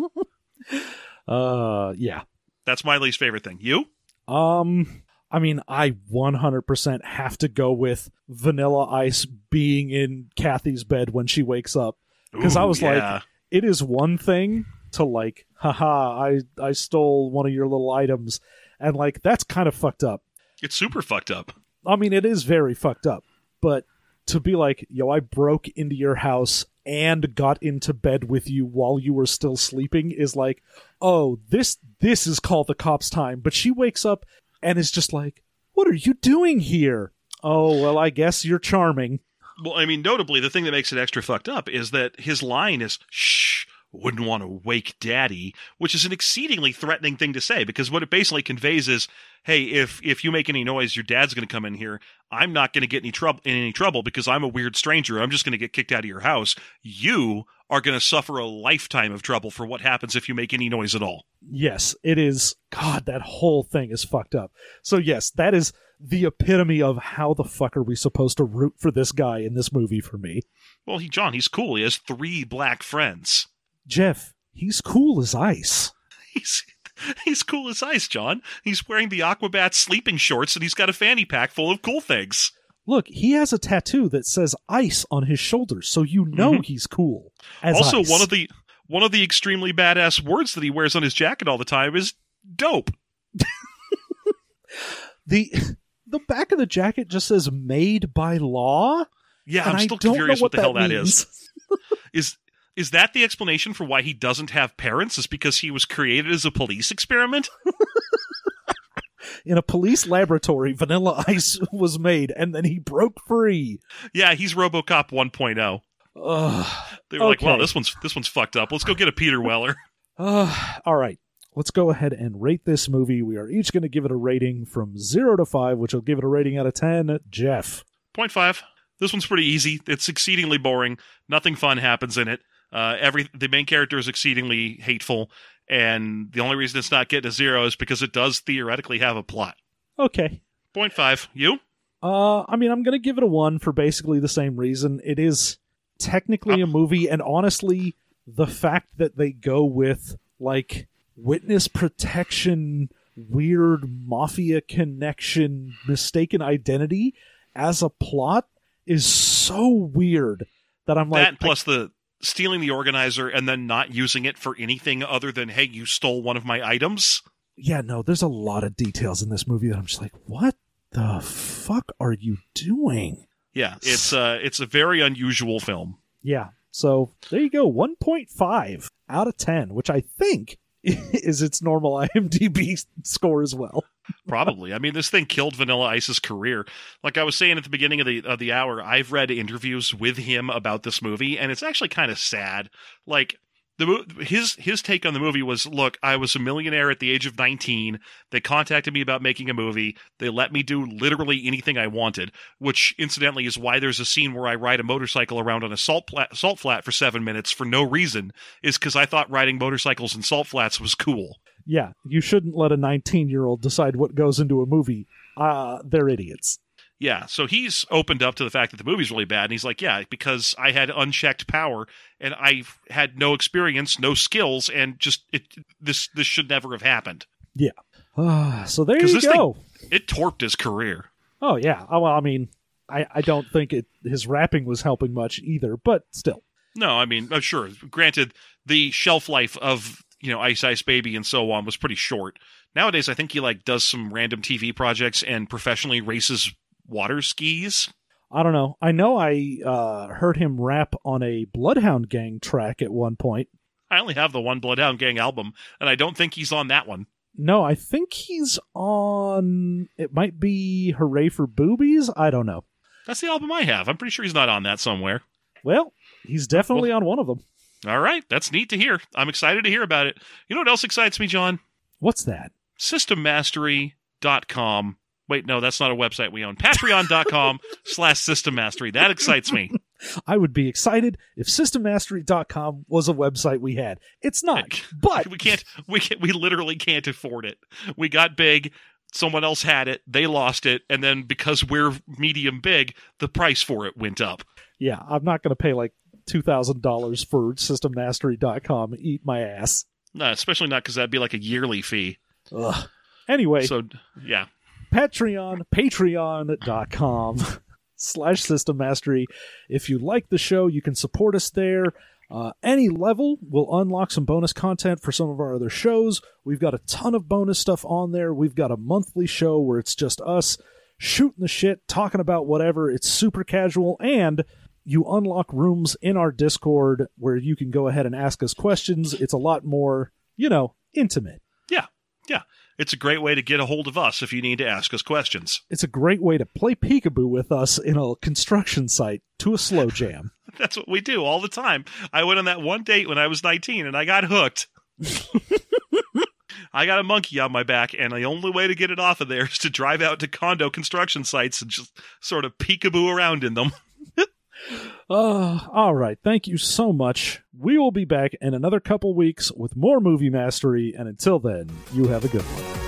Uh, yeah. That's my least favorite thing. You? Um, I mean, I 100% have to go with Vanilla Ice being in Kathy's bed when she wakes up because I was like- It is one thing to like, haha, I I stole one of your little items, and like that's kind of fucked up. it's super fucked up. I mean, it is very fucked up, but to be like, yo, I broke into your house and got into bed with you while you were still sleeping is like, oh, this this is called the cops time. But she wakes up and is just like, what are you doing here? Oh, well, I guess you're charming. Well, I mean, notably, the thing that makes it extra fucked up is that his line is "Shh, wouldn't want to wake Daddy," which is an exceedingly threatening thing to say because what it basically conveys is, "Hey, if if you make any noise, your dad's going to come in here. I'm not going to get any trouble in any trouble because I'm a weird stranger. I'm just going to get kicked out of your house. You are going to suffer a lifetime of trouble for what happens if you make any noise at all." Yes, it is. God, that whole thing is fucked up. So, yes, that is the epitome of how the fuck are we supposed to root for this guy in this movie for me. Well, he John, he's cool. He has three black friends. Jeff, he's cool as ice. He's he's cool as ice, John. He's wearing the Aquabat sleeping shorts and he's got a fanny pack full of cool things. Look, he has a tattoo that says ice on his shoulders, so you know mm-hmm. he's cool. Also, ice. one of the one of the extremely badass words that he wears on his jacket all the time is dope. the the back of the jacket just says "made by law," Yeah, I'm still curious know what, the hell that means. is. Is is that the explanation for why he doesn't have parents? Is because he was created as a police experiment? In a police laboratory, Vanilla Ice was made, and then he broke free. Yeah, he's RoboCop 1.0. Ugh. They were like, "Wow, this one's this one's fucked up. Let's go get a Peter Weller." Uh, all right. Let's go ahead and rate this movie. We are each going to give it a rating from 0 to 5, which will give it a rating out of 10. Jeff. Point five. This one's pretty easy. It's exceedingly boring. Nothing fun happens in it. Uh, every the main character is exceedingly hateful, and the only reason it's not getting a zero is because it does theoretically have a plot. Okay. Point five. You? Uh, I mean, I'm going to give it a 1 for basically the same reason. It is technically a movie, and honestly, the fact that they go with, like, witness protection, weird mafia connection, mistaken identity as a plot is so weird that I'm like, that plus the stealing the organizer and then not using it for anything other than hey, you stole one of my items. yeah, no, there's a lot of details in this movie that I'm just like, what the fuck are you doing? Yeah, it's uh, it's a very unusual film. Yeah. So there you go, 1.5 out of 10, which I think is its normal IMDb score as well. Probably. I mean, this thing killed Vanilla Ice's career. Like I was saying at the beginning of the of the hour, I've read interviews with him about this movie, and it's actually kind of sad. Like the his his take on the movie was, look, I was a millionaire at the age of nineteen. They contacted me about making a movie. They let me do literally anything I wanted, which incidentally is why there's a scene where I ride a motorcycle around on a salt pla- salt flat for seven minutes for no reason. Is because I thought riding motorcycles in salt flats was cool. Yeah, you shouldn't let a 19 year old decide what goes into a movie. Uh, they're idiots. Yeah, so he's opened up to the fact that the movie's really bad, and he's like, "Yeah, because I had unchecked power, and I had no experience, no skills, and just it this this should never have happened. Uh, so there you this thing- go. It torped his career." Oh, yeah. Oh, well, I mean, I, I don't think it his rapping was helping much either, but still. No, I mean, uh, sure. Granted, the shelf life of you know Ice Ice Baby and so on was pretty short. Nowadays, I think he like does some random TV projects and professionally races water skis. I don't know. I know I uh, heard him rap on a Bloodhound Gang track at one point. I only have the one Bloodhound Gang album, and I don't think he's on that one. No, I think he's on. It might be Hooray for Boobies. I don't know. That's the album I have. I'm pretty sure he's not on that somewhere. Well, he's definitely on one of them. All right, that's neat to hear. I'm excited to hear about it. You know what else excites me, John? What's that? Systemmastery.com. Wait, no, that's not a website we own. Patreon.com slash System Mastery. That excites me. I would be excited if systemmastery.com was a website we had. It's not, but we can't. We can't, we literally can't afford it. We got big. Someone else had it. They lost it, and then because we're medium big, the price for it went up. yeah, I'm not going to pay like $2,000 for systemmastery.com. Eat my ass. No, especially not because that'd be like a yearly fee. Ugh. Anyway, So yeah, Patreon, patreon.com slash system mastery. If you like the show, you can support us there. Uh, any level will unlock some bonus content for some of our other shows. We've got a ton of bonus stuff on there. We've got a monthly show where it's just us shooting the shit, talking about whatever. It's super casual, and you unlock rooms in our Discord where you can go ahead and ask us questions. It's a lot more, you know, intimate. yeah, yeah. It's a great way to get a hold of us if you need to ask us questions. It's a great way to play peekaboo with us in a construction site to a slow jam. That's what we do all the time. I went on that one date when I was 19 and I got hooked. I got a monkey on my back, and the only way to get it off of there is to drive out to condo construction sites and just sort of peekaboo around in them. Uh, all right. Thank you so much. We will be back in another couple weeks with more movie mastery, and until then, you have a good one.